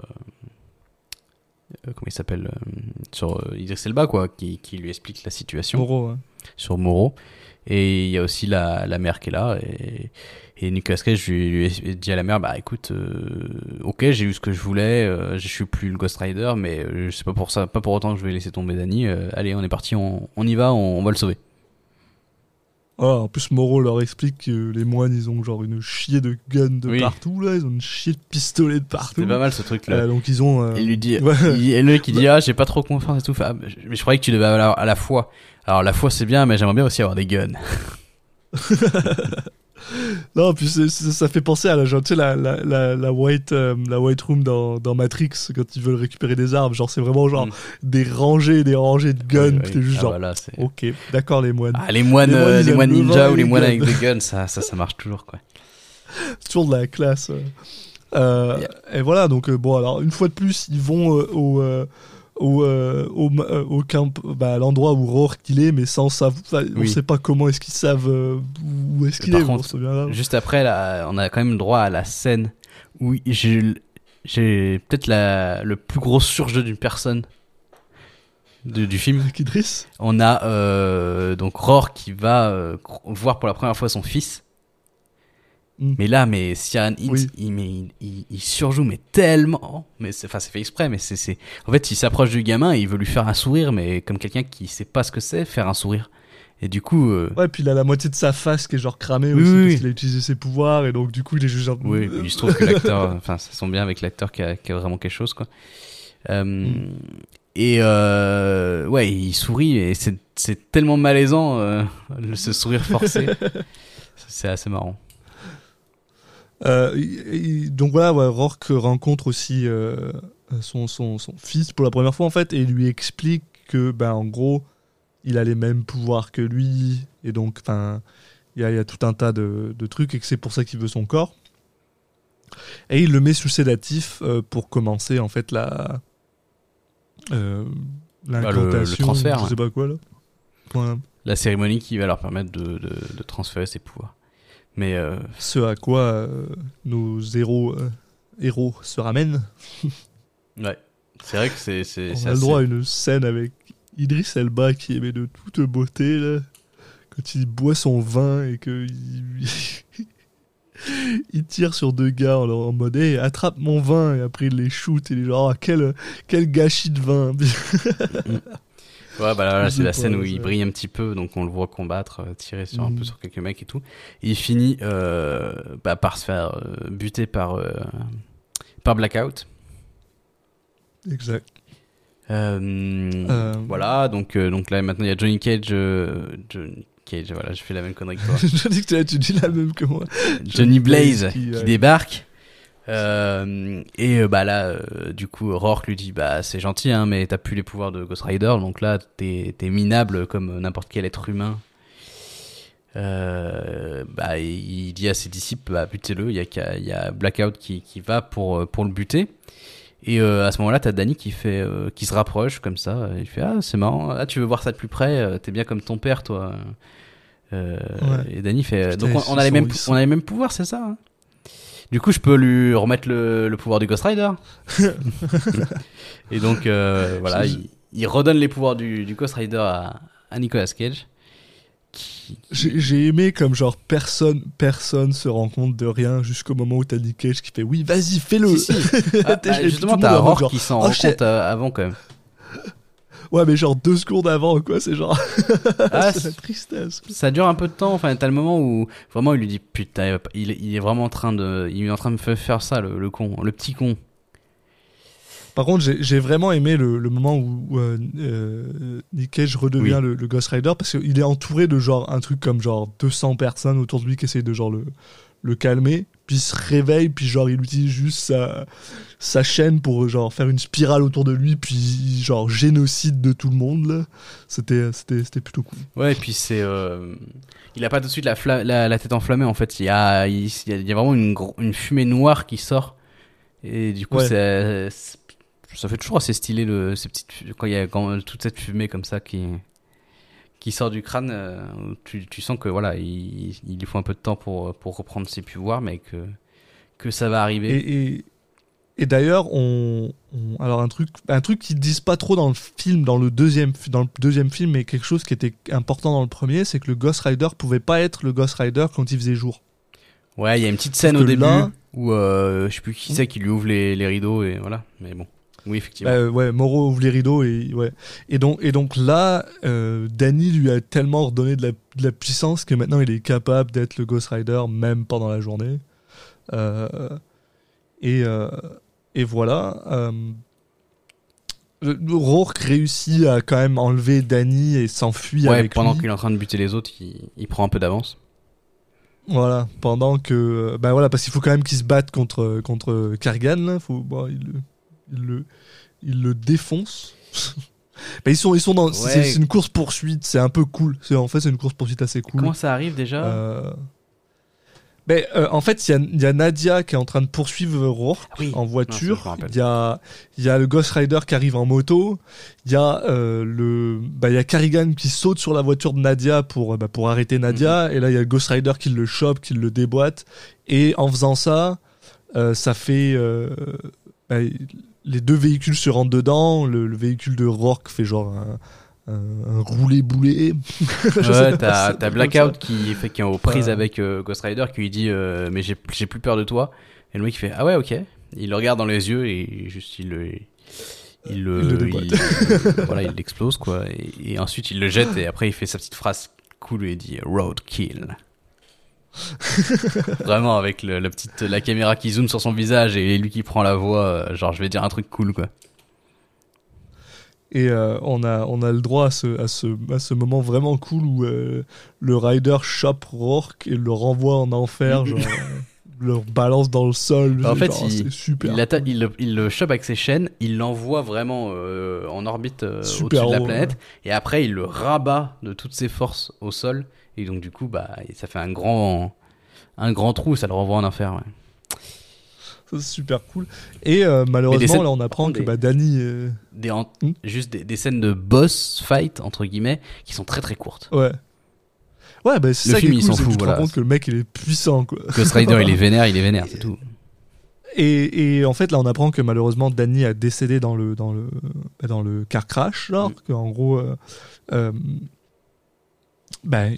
E: euh, comment il s'appelle euh, sur euh, Idris Elba quoi, qui, qui lui explique la situation
A: Moreau, ouais.
E: sur Moreau. Et il y a aussi la, la mère qui est là. Et, et Nicolas Cage lui, lui dit à la mère, bah écoute, euh, ok, j'ai eu ce que je voulais, euh, je suis plus le Ghost Rider, mais euh, c'est pas pour ça, pas pour autant que je vais laisser tomber Danny. euh, allez, on est parti, on, on y va, on, on va le sauver.
A: Ah, en plus, Moreau leur explique que les moines, ils ont genre une chier de guns de
E: Oui.
A: partout, là. Ils ont une chier de pistolets de partout.
E: C'était pas mal ce truc là.
A: Euh, donc, ils ont. euh,
E: Il lui dit,
A: Ouais.
E: il, et mec il dit ah j'ai pas trop confiance et tout. Fait, Ah, mais je croyais que tu devais avoir à la foi. Alors la foi c'est bien, mais j'aimerais bien aussi avoir des guns.
A: Non, puis ça fait penser à la, genre, tu sais, la, la, la, la white, euh, la white room dans, dans Matrix quand ils veulent récupérer des armes. Genre, c'est vraiment genre
E: Mm.
A: des rangées, des rangées de guns.
E: Oui, oui.
A: t'es juste
E: Ah,
A: genre,
E: voilà,
A: ok, d'accord les moines.
E: Ah, les moines,
A: Les moines,
E: euh, les moines ninja ou les
A: les
E: moines avec des guns, ça, ça, ça marche toujours quoi.
A: C'est toujours de la classe. euh. Et voilà, donc bon, alors une fois de plus, ils vont au, au, euh, au, euh, au camp, bah, à l'endroit où Rourke il est, mais sans savoir. enfin, On
E: Oui.
A: sait pas comment est-ce qu'ils savent euh, où est-ce qu'il est.
E: contre. Juste après, là, on a quand même droit à la scène où j'ai j'ai peut-être la le plus gros surjeu d'une personne de- du film.
A: Idriss
E: On a donc Roar qui va voir pour la première fois son fils.
A: Mm.
E: Mais là, mais
A: Oui.
E: il, il, il- il surjoue mais tellement. Mais c'est, enfin, c'est fait exprès, mais c'est, c'est. En fait, il s'approche du gamin et il veut lui faire un sourire, mais comme quelqu'un qui sait pas ce que c'est faire un sourire. Et du coup, euh,
A: Ouais, puis il a la moitié de sa face qui est genre cramée
E: Oui,
A: aussi,
E: oui,
A: parce qu'il a utilisé ses pouvoirs, et donc du coup il est juste genre.
E: oui, il se trouve que l'acteur, enfin, ça sent bien avec l'acteur qui a, qui a vraiment quelque chose, quoi. Euh,
A: Mm.
E: Et euh, ouais, il sourit et c'est, c'est tellement malaisant euh, ce sourire forcé. c'est assez marrant.
A: Euh, donc voilà, ouais, Rourke rencontre aussi euh, son, son, son fils pour la première fois en fait et lui explique que ben en gros il a les mêmes pouvoirs que lui et donc enfin il y a, il y a tout un tas de, de trucs et que c'est pour ça qu'il veut son corps et il le met sous sédatif euh, pour commencer en fait la euh, l'incantation
E: le transfert,
A: je sais pas quoi là Voilà.
E: La cérémonie qui va leur permettre de, de, de transférer ses pouvoirs. Mais euh,
A: ce à quoi euh, nos héros euh, héros se ramènent.
E: Ouais, c'est vrai que c'est, c'est,
A: On
E: c'est
A: a le droit à une scène avec Idriss Elba qui est mais de toute beauté là, quand il boit son vin et que il, il tire sur deux gars en, en mode hey, attrape mon vin. Et après il les shoot et il est genre Ah, quel quel gâchis de vin.
E: Ouais, bah là, c'est la scène où il brille un petit peu, donc on le voit combattre, euh, tirer sur un peu sur quelques mecs et tout. Et il finit euh, bah, par se faire euh, buter par, euh, par Blackout.
A: exact.
E: Euh, Voilà, donc, donc là maintenant il y a Johnny Cage. Johnny Cage, voilà, je fais la même connerie que toi.
A: Dis que tu- dis la même que moi.
E: Johnny Blaze
A: qui,
E: débarque. Euh, et euh, bah là, euh, du coup, Rourke lui dit bah c'est gentil, hein, mais t'as plus les pouvoirs de Ghost Rider, donc là t'es minable comme n'importe quel être humain. Euh, bah il dit à ses disciples bah butez-le. Il y a y Blackout qui qui va pour euh, pour le buter. Et à ce moment-là, t'as Danny qui fait qui se rapproche comme ça. Il fait ah c'est marrant. Ah tu veux voir ça de plus près T'es bien comme ton père toi.
A: Ouais.
E: Et Danny fait
A: Putain,
E: donc on, a les mêmes
A: sont-
E: on a les mêmes pouvoirs c'est ça. hein? Du coup, je peux lui remettre le, le pouvoir du Ghost Rider. et donc, euh, voilà, il, il redonne les pouvoirs du, du Ghost Rider à, à Nicolas Cage. Qui,
A: J'ai aimé comme genre personne personne se rend compte de rien jusqu'au moment où t'as Nick Cage qui fait oui vas-y fais-le.
E: Si, si. Ah, ah,
A: puis
E: justement, t'as
A: genre,
E: qui s'en
A: oh,
E: rend compte euh, avant quand même.
A: Ouais mais genre deux secondes avant quoi c'est genre
E: Ah,
A: c'est la tristesse.
E: ça dure un peu de temps. Enfin, t'as le moment où vraiment il lui dit putain, il il, est- vraiment en train de, il est en train de fa- faire ça, le, le con, le petit con.
A: Par contre, j'ai vraiment aimé le, le moment où euh, euh, Nick Cage redevient
E: Oui.
A: le, le Ghost Rider parce qu'il est entouré de genre un truc comme genre 200 personnes autour de lui qui essayent de genre le, le calmer, puis il se réveille, puis genre il utilise juste sa, sa chaîne pour genre faire une spirale autour de lui, puis genre génocide de tout le monde. C'était c'était plutôt cool.
E: Ouais, et puis c'est. euh, il a pas tout de suite la, la, la tête enflammée en fait. Il y a, il, il y a, il y a vraiment une, une fumée noire qui sort. Et du coup,
A: Ouais.
E: c'est- c'est- ça fait toujours assez stylé le, ces petites, quand il y a quand, toute cette fumée comme ça qui, qui sort du crâne. euh, tu, tu sens que voilà, il, il lui faut un peu de temps pour, pour reprendre ses pouvoirs, mais que, que ça va arriver.
A: Et, et, et d'ailleurs, on, on- alors un truc, un truc qu'ils disent pas trop dans le film, dans le deuxième, dans le deuxième film, mais quelque chose qui était important dans le premier, c'est que le Ghost Rider pouvait pas être le Ghost Rider quand il faisait jour.
E: Ouais, il y a une petite scène au début
A: là-
E: où euh, je sais plus qui c'est qui lui ouvre les, les rideaux et voilà. Mais bon, oui, effectivement.
A: Bah, ouais, Moreau ouvre les rideaux et ouais. Et donc, et donc là, euh, Danny lui a tellement redonné de la, de la puissance que maintenant il est capable d'être le Ghost Rider même pendant la journée. Euh, et, euh, et voilà. Euh, Rourke réussit à quand même enlever Danny et s'enfuir
E: ouais,
A: avec
E: pendant
A: lui.
E: qu'il est en train de buter les autres, il, il prend un peu d'avance.
A: Voilà, pendant que. Ben voilà, parce qu'il faut quand même qu'il se batte contre, contre Kargan, là. Faut, bon, il, le- il, le, il le défonce. Ils sont, ils sont dans. c'est-
E: Ouais.
A: C'est une course poursuite, c'est un peu cool. C'est en fait c'est une course poursuite assez cool.
E: Comment ça arrive déjà
A: Euh, Ben, euh, en fait, il y a, il y a Nadia qui est en train de poursuivre Rourke
E: Ah oui.
A: en voiture. Il y a, il y a le Ghost Rider qui arrive en moto. Il y a euh, le, bah, il y a Carrigan qui saute sur la voiture de Nadia pour, bah, pour arrêter Nadia.
E: Mhm.
A: Et là, il y a le Ghost Rider qui le chope, qui le déboîte. Et en faisant ça, euh, ça fait, euh, bah, les deux véhicules se rentrent dedans. Le, le véhicule de Rourke fait genre un, un, un roulé-boulé. Je sais
E: Ouais, t'as Blackout qui fait qui est aux prises avec euh, Ghost Rider qui lui dit euh, mais j'ai j'ai plus peur de toi. Et le mec il fait ah ouais ok. Il le regarde dans les yeux et juste il le il le,
A: Il
E: il- voilà il l'explose quoi. Et, et ensuite il le jette et après il fait sa petite phrase cool et il dit roadkill vraiment avec le, la petite la caméra qui zoome sur son visage et lui qui prend la voix euh, genre je vais dire un truc cool quoi
A: Et euh, on, a, on a le droit à ce, à ce, à ce moment vraiment cool où euh, le rider chope Rourke et le renvoie en enfer, genre, le balance dans le sol.
E: Bah, en fait,
A: genre,
E: il-
A: super.
E: Il, le, il le chope avec ses chaînes, il l'envoie vraiment euh, en orbite au-dessus de la planète, et après il le rabat de toutes ses forces au sol, et donc du coup, bah, ça fait un grand, un grand trou, ça le renvoie en enfer. ouais.
A: Ça, c'est super cool. Et euh, malheureusement,
E: scènes-
A: là, on apprend que bah, Danny. euh,
E: Des, en-
A: Hmm.
E: Juste des, des scènes de boss fight, entre guillemets, qui sont très très courtes.
A: Ouais. Ouais, bah, c'est ça
E: film,
A: qui est cool, c'est que tu te rends compte que le mec, il est puissant, quoi.
E: Ghost Rider, il est vénère, il est vénère, c'est tout.
A: Et, et en fait, là, on apprend que malheureusement, Danny a décédé dans le, dans le, dans le car crash, genre,
E: Mm.
A: qu'en gros, euh, bah,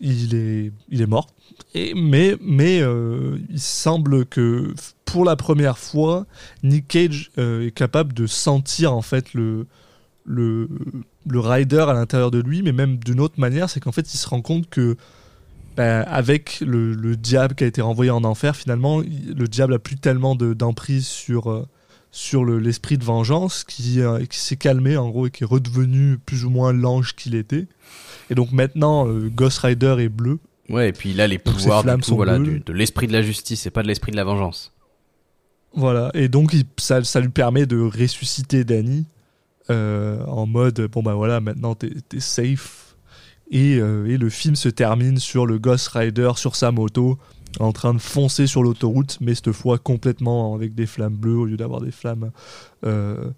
A: il, est, il est mort. Et, mais mais euh, il semble que pour la première fois, Nick Cage euh, est capable de sentir en fait le, le, le rider à l'intérieur de lui, mais même d'une autre manière, c'est qu'en fait, il se rend compte que bah, avec le, le diable qui a été renvoyé en enfer, finalement, le diable a plus tellement de- d'emprise sur, euh, sur le- l'esprit de vengeance qui, qui s'est calmé en gros et qui est redevenu plus ou moins l'ange qu'il était. Et donc maintenant, euh, Ghost Rider est bleu.
E: Ouais, et puis a les pouvoirs du coup, voilà, du- de l'esprit de la justice et pas de l'esprit de la vengeance.
A: Voilà. Et donc il- ça, ça lui permet de ressusciter Danny euh, en mode bon bah voilà, maintenant t'es es safe. Et, euh, et le film se termine sur le Ghost Rider sur sa moto en train de foncer sur l'autoroute, mais cette fois complètement avec des flammes bleues au lieu d'avoir des flammes euh,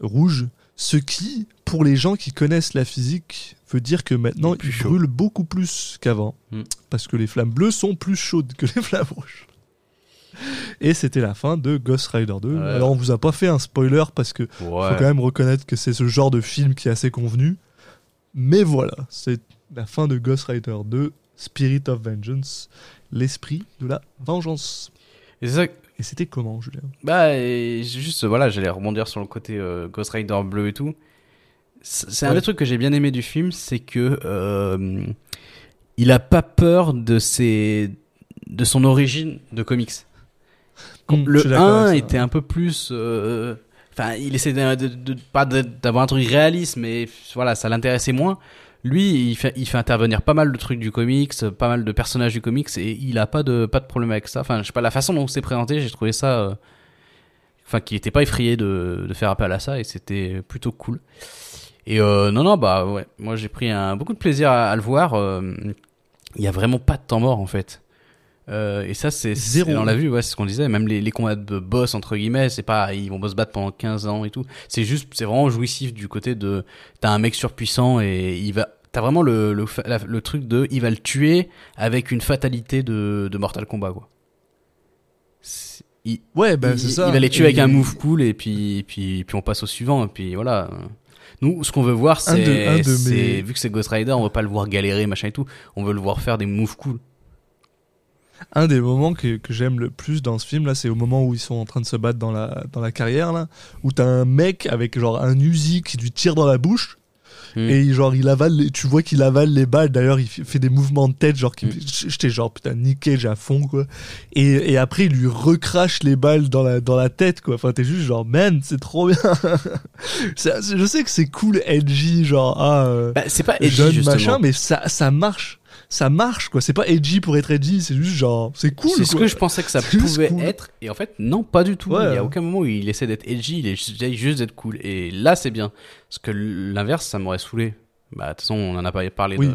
A: rouges. Ce qui, pour les gens qui connaissent la physique, veut dire que maintenant
E: Il
A: brûle beaucoup plus qu'avant.
E: Mm.
A: Parce que les flammes bleues sont plus chaudes que les flammes rouges. Et c'était la fin de Ghost Rider 2.
E: Ouais.
A: Alors on vous a pas fait un spoiler parce que
E: Ouais.
A: faut quand même reconnaître que c'est ce genre de film qui est assez convenu. Mais voilà, c'est la fin de Ghost Rider 2, Spirit of Vengeance, l'esprit de la vengeance.
E: Et c'est ça,
A: Et c'était comment, Julien?
E: Bah, et juste, voilà, j'allais rebondir sur le côté euh, Ghost Rider bleu et tout. C'est un des trucs que j'ai bien aimé du film, c'est que euh, il a pas peur de ses, de son origine de comics.
A: Mm, je
E: le
A: suis d'accord
E: 1
A: avec ça.
E: était un peu plus, euh, enfin, il essaie de, de- de- pas d'avoir un truc réaliste, mais voilà, ça l'intéressait moins. Lui, il fait, il fait intervenir pas mal de trucs du comics, pas mal de personnages du comics, et il a pas de, pas de problème avec ça. Enfin, je sais pas, la façon dont c'est présenté, j'ai trouvé ça, euh, enfin, qu'il était pas effrayé de, de faire appel à ça, et c'était plutôt cool. Et euh, non, non, bah ouais, moi j'ai pris un, beaucoup de plaisir à, à le voir. euh, Il y a vraiment pas de temps mort en fait. Euh, et ça, c'est
A: Zéro.
E: On l'a vu, ouais, c'est ce qu'on disait. Même les, les combats de boss entre guillemets, c'est pas ils vont se battre pendant 15 ans et tout. C'est juste, c'est vraiment jouissif du côté de t'as un mec surpuissant et il va. T'as vraiment le, le, la- le truc de il va le tuer avec une fatalité de, de Mortal Kombat quoi. Il,
A: Ouais, bah c'est ça.
E: il va les tuer avec
A: Et-
E: un move cool et puis, puis, puis on passe au suivant et puis voilà. Nous, ce qu'on veut voir, c'est,
A: mes-
E: vu que c'est Ghost Rider, on veut pas le voir galérer, machin et tout. On veut le voir faire des moves cool.
A: Un des moments que, que j'aime le plus dans ce film là, c'est au moment où ils sont en train de se battre dans la, dans la carrière là, où t'as un mec avec genre un Uzi qui lui tire dans la bouche
E: Hmm.
A: et genre il avale, les- tu vois qu'il avale les balles. D'ailleurs, il fait des mouvements de tête genre
E: Hmm.
A: j'étais genre putain Cage à fond quoi. Et, et après il lui recrache les balles dans la dans la tête quoi. Enfin t'es juste genre man c'est trop bien. Je sais que c'est cool edgy genre ah euh,
E: Bah, c'est pas edgy,
A: jeune
E: justement.
A: machin, mais ça ça marche. Ça marche quoi. C'est pas edgy pour être edgy, c'est juste genre c'est cool.
E: c'est ce que je pensais que ça pouvait
A: cool.
E: être. Et en fait, non, pas du tout.
A: Ouais.
E: Il y a aucun moment où il essaie d'être edgy, il essaie juste d'être cool. Et là, c'est bien. Parce que l'inverse, ça m'aurait saoulé. Bah, de toute façon, on en a pas parlé
A: Oui.
E: de,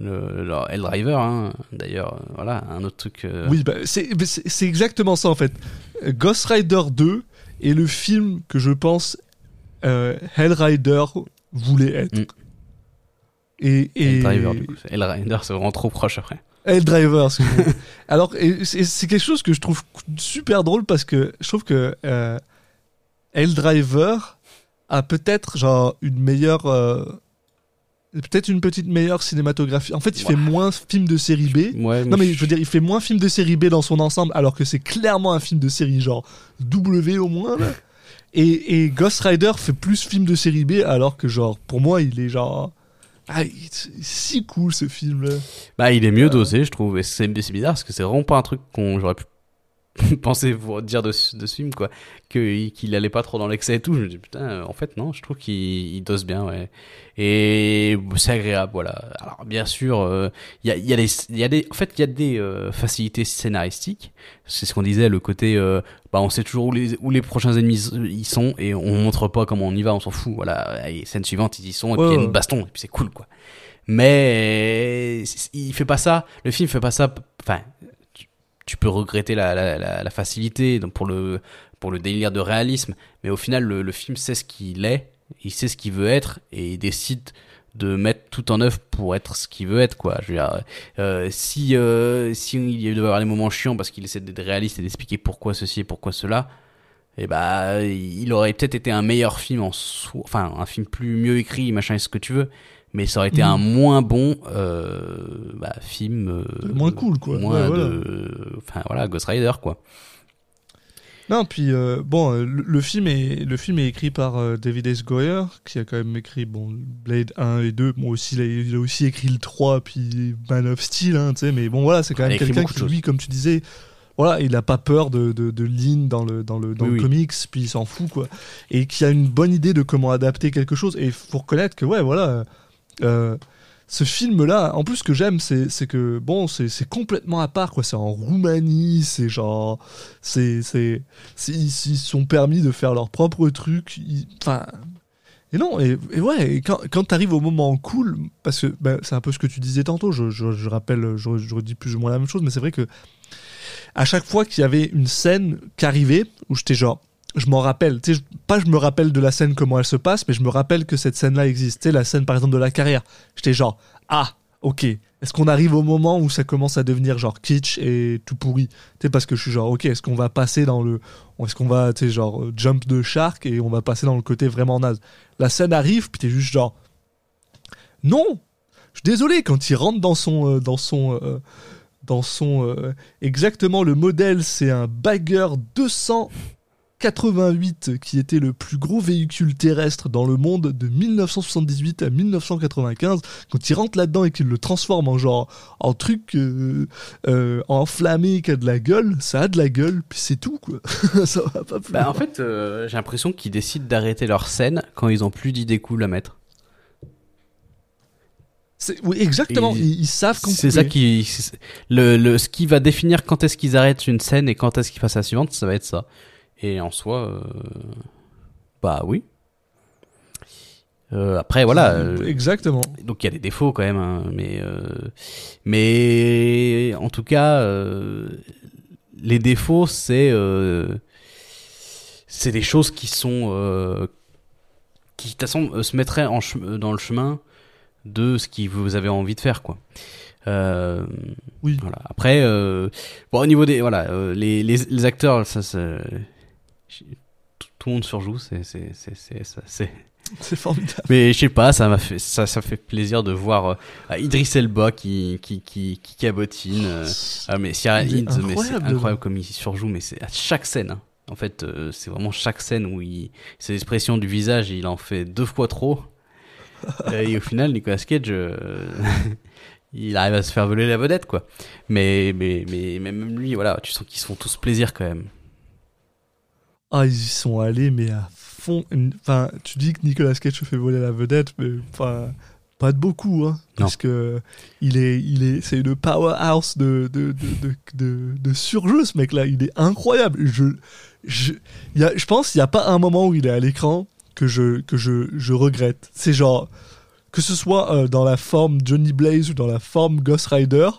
E: Le, leur Helldiver, hein, d'ailleurs, euh, voilà, un autre truc. euh,
A: Oui, bah, c'est exactement ça en fait. Ghost Rider 2 est le film que je pense euh, Hellrider voulait être.
E: Mm.
A: Et, et...
E: Helldiver, du coup. Hellrider, c'est vraiment trop proche après.
A: Helldriver, excuse-moi. Alors, et c'est quelque chose que je trouve super drôle parce que je trouve que euh, Helldriver a peut-être genre une meilleure. euh, peut-être une petite meilleure cinématographie. En fait, il fait moins film de série B.
E: Ouais,
A: Non mais je veux dire, il fait moins film de série B dans son ensemble, alors que c'est clairement un film de série genre W au moins. Là. Et, et Ghost Rider fait plus film de série B, alors que genre pour moi il est genre ah, c'est si cool ce film là.
E: Bah, il est mieux dosé, je trouve. Et c'est bizarre parce que c'est vraiment pas un truc qu'on j'aurais pu penser pour dire de, ce- de ce film, quoi. Que- Qu'il allait pas trop dans l'excès et tout. Je me dis, putain, euh, en fait, non, je trouve qu'il il dose bien, ouais. Et c'est agréable, voilà. Alors, bien sûr, euh, il y, a, il y, a des, il y a des. En fait, il y a des euh, facilités scénaristiques. C'est ce qu'on disait, le côté. euh, bah, on sait toujours où les, où les prochains ennemis ils sont et on montre pas comment on y va, on s'en fout. Voilà. Et scène suivante, ils y sont et puis il y a une baston et puis c'est cool, quoi mais il fait pas ça le film fait pas ça enfin tu, tu peux regretter la, la, la, la facilité donc pour le pour le délire de réalisme mais au final le, le film sait ce qu'il est il sait ce qu'il veut être et il décide de mettre tout en œuvre pour être ce qu'il veut être quoi je veux dire euh, si euh, si il devait y avoir des moments chiants parce qu'il essaie d'être réaliste et d'expliquer pourquoi ceci et pourquoi cela et bah il aurait peut-être été un meilleur film en soi enfin un film plus mieux écrit machin et ce que tu veux mais ça aurait été un moins bon euh, bah, film euh,
A: Moins cool, quoi.
E: moins
A: Ouais, voilà.
E: de enfin voilà Ghost Rider quoi
A: Non, puis euh, bon, euh, le, le film est le film est écrit par euh, David S. Goyer, qui a quand même écrit bon Blade 1 et 2. Bon aussi, il a, il a aussi écrit le 3 puis Man of Steel, hein, tu sais. Mais bon voilà, c'est quand
E: Il
A: même quelqu'un qui, lui, comme tu disais, voilà, il a pas peur de de, de dans le dans le dans
E: Oui,
A: le
E: oui.
A: comics, puis il s'en fout quoi. Et qui a une bonne idée de comment adapter quelque chose. Et faut reconnaître que ouais, voilà. euh, ce film-là, en plus, ce que j'aime, c'est que bon, c'est complètement à part, quoi. C'est en Roumanie, c'est genre, c'est ils sont permis de faire leur propre truc. Enfin, et non, et, ouais, et quand, quand t'arrives au moment cool, parce que ben, c'est un peu ce que tu disais tantôt, je rappelle, je, je redis plus ou moins la même chose, mais c'est vrai que à chaque fois qu'il y avait une scène qui arrivait, où j'étais genre, je m'en rappelle, pas je me rappelle de la scène comment elle se passe, mais je me rappelle que cette scène-là sais, la scène par exemple de la carrière, j'étais genre, ah, ok, est-ce qu'on arrive au moment où ça commence à devenir genre kitsch et tout pourri? Tu sais, parce que je suis genre, ok, est-ce qu'on va passer dans le. Est-ce qu'on va, tu genre, euh, jump de shark et on va passer dans le côté vraiment naze? La scène arrive, puis t'es juste genre, non! Je suis désolé, quand il rentre dans son. euh, dans son euh, dans son exactement le modèle c'est un bagger 288 qui était le plus gros véhicule terrestre dans le monde de 1978 à 1995 quand il rentre là-dedans et qu'il le transforme en genre en truc euh, euh, enflammé qui a de la gueule ça a de la gueule puis c'est tout quoi. Ça va pas plus
E: bah, en fait euh, j'ai l'impression qu'ils décident d'arrêter leur scène quand ils ont plus d'idées cool à mettre.
A: Oui exactement ils, ils savent qu'on
E: c'est ça qui le, le ce qui va définir quand est-ce qu'ils arrêtent une scène et quand est-ce qu'ils passent à la suivante ça va être ça et en soi euh, bah oui. Euh, après voilà euh,
A: exactement.
E: donc il y a des défauts quand même hein, mais euh, mais en tout cas euh, les défauts c'est euh, c'est des choses qui sont euh, qui de toute façon euh, se mettraient en dans le chemin de ce que vous avez envie de faire quoi. Euh,
A: Oui.
E: voilà. Après euh, bon au niveau des voilà euh, les, les, les acteurs ça, ça tout, le monde surjoue c'est c'est c'est c'est c'est
A: c'est formidable
E: mais je sais pas, ça m'a fait ça, ça fait plaisir de voir euh, Idris Elba qui qui qui, qui cabotine. euh, ah mais mais c'est
A: incroyable
E: incroyable comme il surjoue, mais c'est à chaque scène. hein. En fait, euh, c'est vraiment chaque scène où il ses expressions du visage, il en fait deux fois trop. Et au final, Nicolas Cage, euh, il arrive à se faire voler la vedette, quoi. Mais mais mais, mais même lui, voilà, tu sens qu'ils se font tous plaisir quand même.
A: Ah, ils y sont allés, mais à fond. Enfin, tu dis que Nicolas Cage se fait voler la vedette, mais enfin, pas de beaucoup, hein. Parce que il est, il est, c'est une powerhouse de, de, de, de, de, de surjeu, ce mec-là. Il est incroyable. Je, je, y a, je pense qu'il n'y a pas un moment où il est à l'écran que je, que je, je regrette. C'est genre, que ce soit euh, dans la forme Johnny Blaze ou dans la forme Ghost Rider,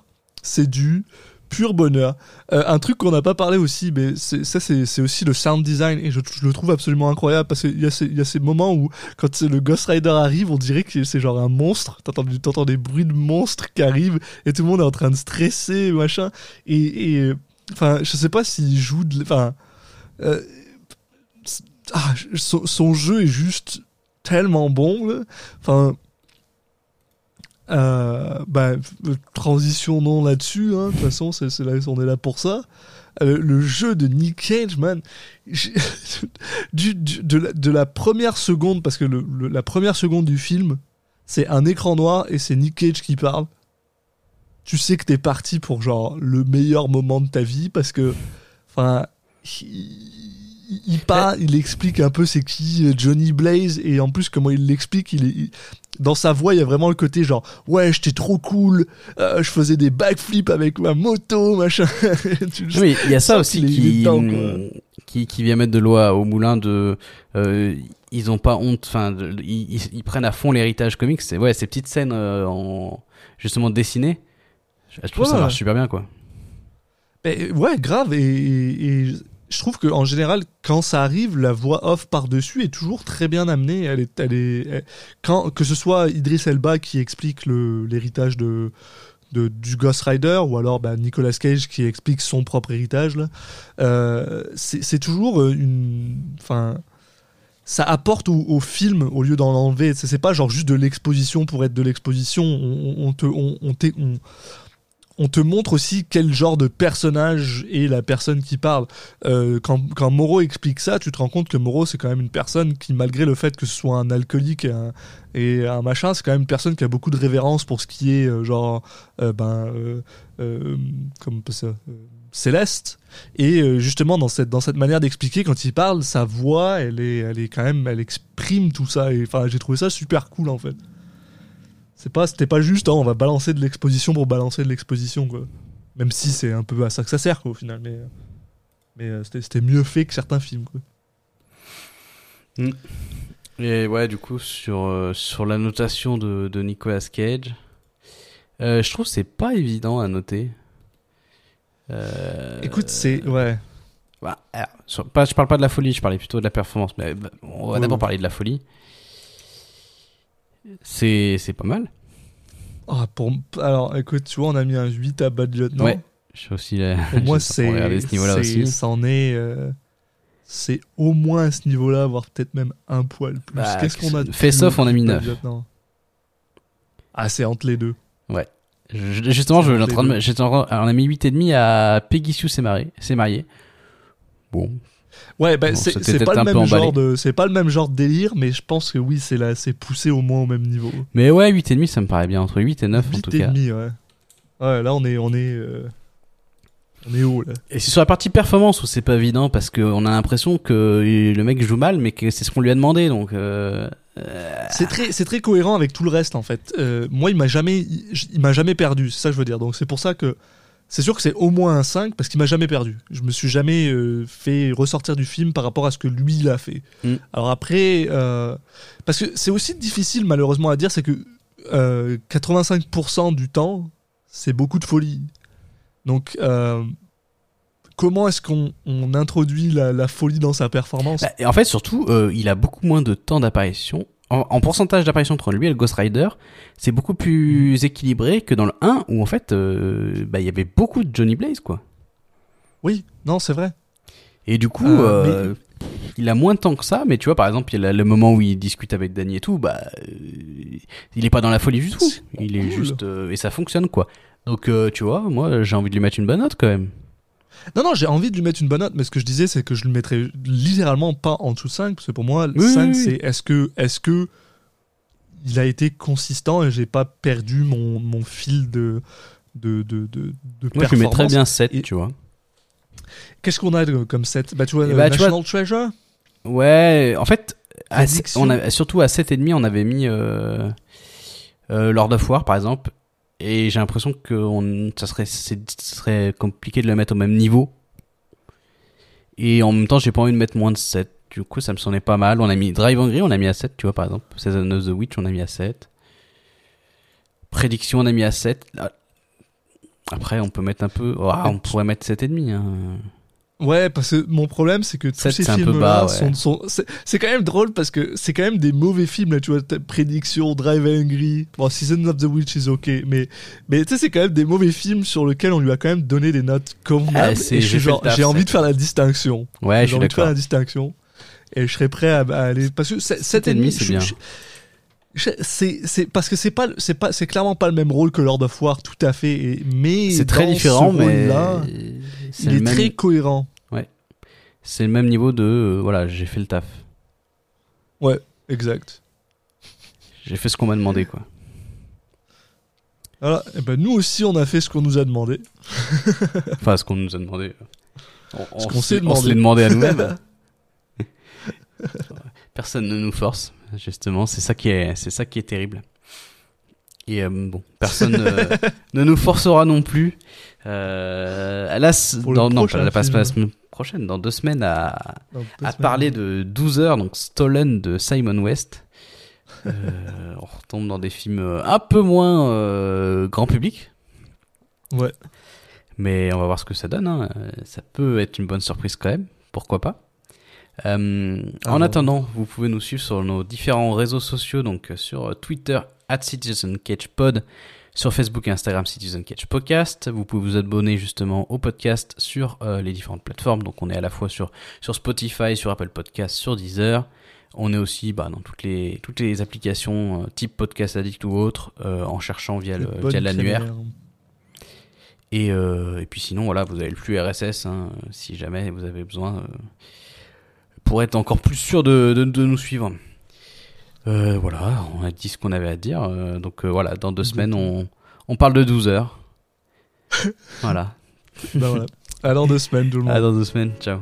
A: c'est du pur bonheur. Euh, un truc qu'on n'a pas parlé aussi, mais ça c'est aussi le sound design et je, le trouve absolument incroyable parce qu'il y, a ces- moments où quand le Ghost Rider arrive, on dirait que c'est genre un monstre. T'entends des bruits de monstres qui arrivent et tout le monde est en train de stresser machin. Et enfin, je sais pas s'il joue de, enfin, euh, ah, son, son jeu est juste tellement bon. là. Enfin. Euh, bah, transition non là-dessus, hein. de toute façon, c'est, là, on est là pour ça. Euh, le jeu de Nick Cage, man, du, du- de, la, de la première seconde, parce que le, le- la première seconde du film, c'est un écran noir et c'est Nick Cage qui parle. Tu sais que t'es parti pour genre le meilleur moment de ta vie parce que, enfin, il part, il explique un peu c'est qui euh, Johnny Blaze et en plus comment il l'explique, il est il- dans sa voix il y a vraiment le côté genre ouais j'étais trop cool, euh, je faisais des backflips avec ma moto machin.
E: Oui, il y a ça aussi qui, qui, qui vient mettre de l'eau au moulin de. euh, ils ont pas honte, enfin, ils, prennent à fond l'héritage comics. C'est ouais, ces petites scènes euh, en justement dessinées. Je, trouve ça marche super bien, quoi.
A: Mais, ouais, grave. Et, et- et je trouve qu'en général, quand ça arrive, la voix off par-dessus est toujours très bien amenée. Elle est, elle est, quand, que ce soit Idris Elba qui explique l'héritage de, du Ghost Rider ou alors bah, Nicolas Cage qui explique son propre héritage, euh, c'est toujours euh, une. Enfin. Ça apporte au, film au lieu d'en enlever. C'est pas genre juste de l'exposition pour être de l'exposition. On, te, on, on on- te montre aussi quel genre de personnage est la personne qui parle. Euh, quand, quand Moreau explique ça, tu te rends compte que Moreau, c'est quand même une personne qui, malgré le fait que ce soit un alcoolique et un, machin, c'est quand même une personne qui a beaucoup de révérence pour ce qui est, euh, genre, euh, ben, euh, euh, comme ça, céleste. Et justement, dans cette, dans cette manière d'expliquer, quand il parle, sa voix, elle est, elle est quand même, elle exprime tout ça. Et enfin, j'ai trouvé ça super cool, en fait. C'est pas, c'était pas juste, hein, on va balancer de l'exposition pour balancer de l'exposition, quoi. Même si c'est un peu à ça que ça sert, quoi, au final. Mais, mais euh, c'était, c'était mieux fait que certains films, quoi.
E: Et ouais, du coup, sur, euh, sur la notation de, de Nicolas Cage, euh, je trouve que c'est pas évident à noter. Euh,
A: Écoute, c'est. Ouais.
E: bah, alors, sur- pas, je parle pas de la folie, je parlais plutôt de la performance. Mais bah, on va d'abord parler de la folie. C'est c'est pas mal.
A: Ah, pour... Alors, écoute, tu vois, on a mis un 8 à Bad Lieutenant.
E: Ouais. Je suis aussi là.
A: Pour moi, c'est.
E: ce.
A: C'en est. euh, C'est au moins à ce niveau-là, voire peut-être même un poil plus.
E: Bah,
A: Qu'est-ce qu'on a de
E: Face
A: plus
E: Off, on a mis
A: que Bad
E: 9.
A: Lieutenant Ah, c'est entre les deux.
E: Je- justement, je, en train de en on a mis 8,5 à Peggy Sue s'est mariée. Bon.
A: Ouais, bah,
E: Bon,
A: c'est pas, le même genre de, c'est pas le même genre de délire, mais je pense que oui, c'est poussé au moins au même niveau.
E: Mais ouais, 8,5, ça me paraît bien. Entre 8 et 9, en
A: 8
E: tout
A: et
E: cas.
A: demi, ouais. Ouais, là, on est, on est, euh, on est haut, là.
E: Et c'est sur la partie performance où c'est pas évident parce qu'on a l'impression que le mec joue mal, mais que c'est ce qu'on lui a demandé. Donc, euh,
A: C'est très, c'est très cohérent avec tout le reste, en fait. Euh, moi, il m'a jamais, il, il m'a jamais perdu, c'est ça que je veux dire. Donc, c'est pour ça que, c'est sûr que c'est au moins un 5 parce qu'il m'a jamais perdu. Je me suis jamais euh, fait ressortir du film par rapport à ce que lui, il a fait.
E: Mm.
A: Alors après, euh, parce que c'est aussi difficile, malheureusement, à dire, c'est que euh, 85% du temps, c'est beaucoup de folie. Donc, euh, comment est-ce qu'on on introduit la, la folie dans sa performance?
E: Bah, et en fait, surtout, euh, il a beaucoup moins de temps d'apparition. En, en pourcentage d'apparition entre lui et le Ghost Rider, c'est beaucoup plus équilibré que dans le 1 où en fait, euh, bah, il y avait beaucoup de Johnny Blaze, quoi.
A: Oui, non, c'est vrai.
E: Et du coup,
A: Euh,
E: euh, il a moins de temps que ça, mais tu vois, par exemple, il y a le moment où il discute avec Danny et tout, bah, il est pas dans la folie du tout. Il est juste, et ça fonctionne, quoi. Donc, tu vois, moi, j'ai envie de lui mettre une bonne note quand même.
A: Non, non, j'ai envie de lui mettre une bonne note, mais ce que je disais, c'est que je le mettrais littéralement pas en dessous de 5, parce que pour moi,
E: Oui,
A: 5,
E: oui, oui.
A: c'est est-ce que, est-ce que il a été consistant et j'ai pas perdu mon, mon fil de, de, de, de, de
E: Moi, je lui mettrais bien 7,
A: Et-
E: tu vois.
A: Qu'est-ce qu'on a comme 7 Bah, tu vois,
E: Eh
A: euh,
E: bah, tu
A: National Treasure?
E: Ouais, en fait, à, on a, surtout à 7,5, on avait mis euh, euh, Lord of War, par exemple. Et j'ai l'impression que on, ça serait, serait compliqué de le mettre au même niveau. Et en même temps, j'ai pas envie de mettre moins de 7. Du coup, ça me sonnait pas mal. On a mis Drive Hungry, on a mis à 7, tu vois, par exemple. Season of the Witch, on a mis à 7. prédiction, on a mis à 7. Ah. Après, on peut mettre un peu. oh, on pourrait mettre 7,5. Hein.
A: Ouais, parce que mon problème, c'est que tous ces films-là
E: ouais.
A: sont, sont- c'est, quand même drôle parce que c'est quand même des mauvais films là. Tu vois, Prédiction, Drive Angry, bon, Season of the Witch is ok, mais mais tu sais, c'est quand même des mauvais films sur lesquels on lui a quand même donné des notes convenables.
E: Ah,
A: et
E: j'ai
A: envie de faire la distinction.
E: Ouais,
A: j'ai envie de faire la distinction. Et je serais prêt à, à aller parce que c'est- sept et demi,
E: c'est bien.
A: je- c'est parce que c'est pas c'est pas c'est clairement pas le même rôle que Lord of War tout à fait et, mais
E: C'est très différent,
A: ce
E: mais. c'est
A: il est
E: même-
A: très cohérent
E: C'est le même niveau de. euh, voilà, j'ai fait le taf.
A: ouais exact
E: J'ai fait ce qu'on m'a demandé, quoi.
A: voilà et ben nous aussi on a fait ce qu'on nous a demandé
E: Enfin, ce qu'on nous a demandé. On, on se- on
A: demandé.
E: se l'est demandé à nous-mêmes. Personne ne nous force, justement. C'est ça qui est, c'est ça qui est terrible. Et euh, bon, personne euh, ne nous forcera non plus. Euh, là, dans, non, pas, pas- pas la semaine prochaine, dans deux semaines, à,
A: deux
E: à
A: semaines.
E: parler de 12 heures, donc Stolen de Simon West. Euh, on retombe dans des films euh, un peu moins grand public.
A: ouais
E: Mais on va voir ce que ça donne. hein. Ça peut être une bonne surprise quand même. Pourquoi pas Euh,
A: Ah
E: En
A: bon.
E: attendant, vous pouvez nous suivre sur nos différents réseaux sociaux, donc euh, sur euh, Twitter at Citizen Catch Pod, sur Facebook et Instagram Citizen Catch Podcast. Vous pouvez vous abonner justement au podcast sur euh, les différentes plateformes. Donc on est à la fois sur, sur Spotify, sur Apple Podcast, sur Deezer. On est aussi bah, dans toutes les, toutes les applications euh, type Podcast Addict ou autre, en cherchant via l'annuaire. Et, et puis sinon, voilà, vous avez le flux RSS, hein, si jamais vous avez besoin, pour être encore plus sûr de, de, de nous suivre. Euh, voilà, on a dit ce qu'on avait à dire. euh, donc euh, voilà, dans deux semaines, on, on parle de 12 heures. voilà.
A: Bah voilà. À dans deux semaines tout le monde.
E: À dans deux semaines, ciao.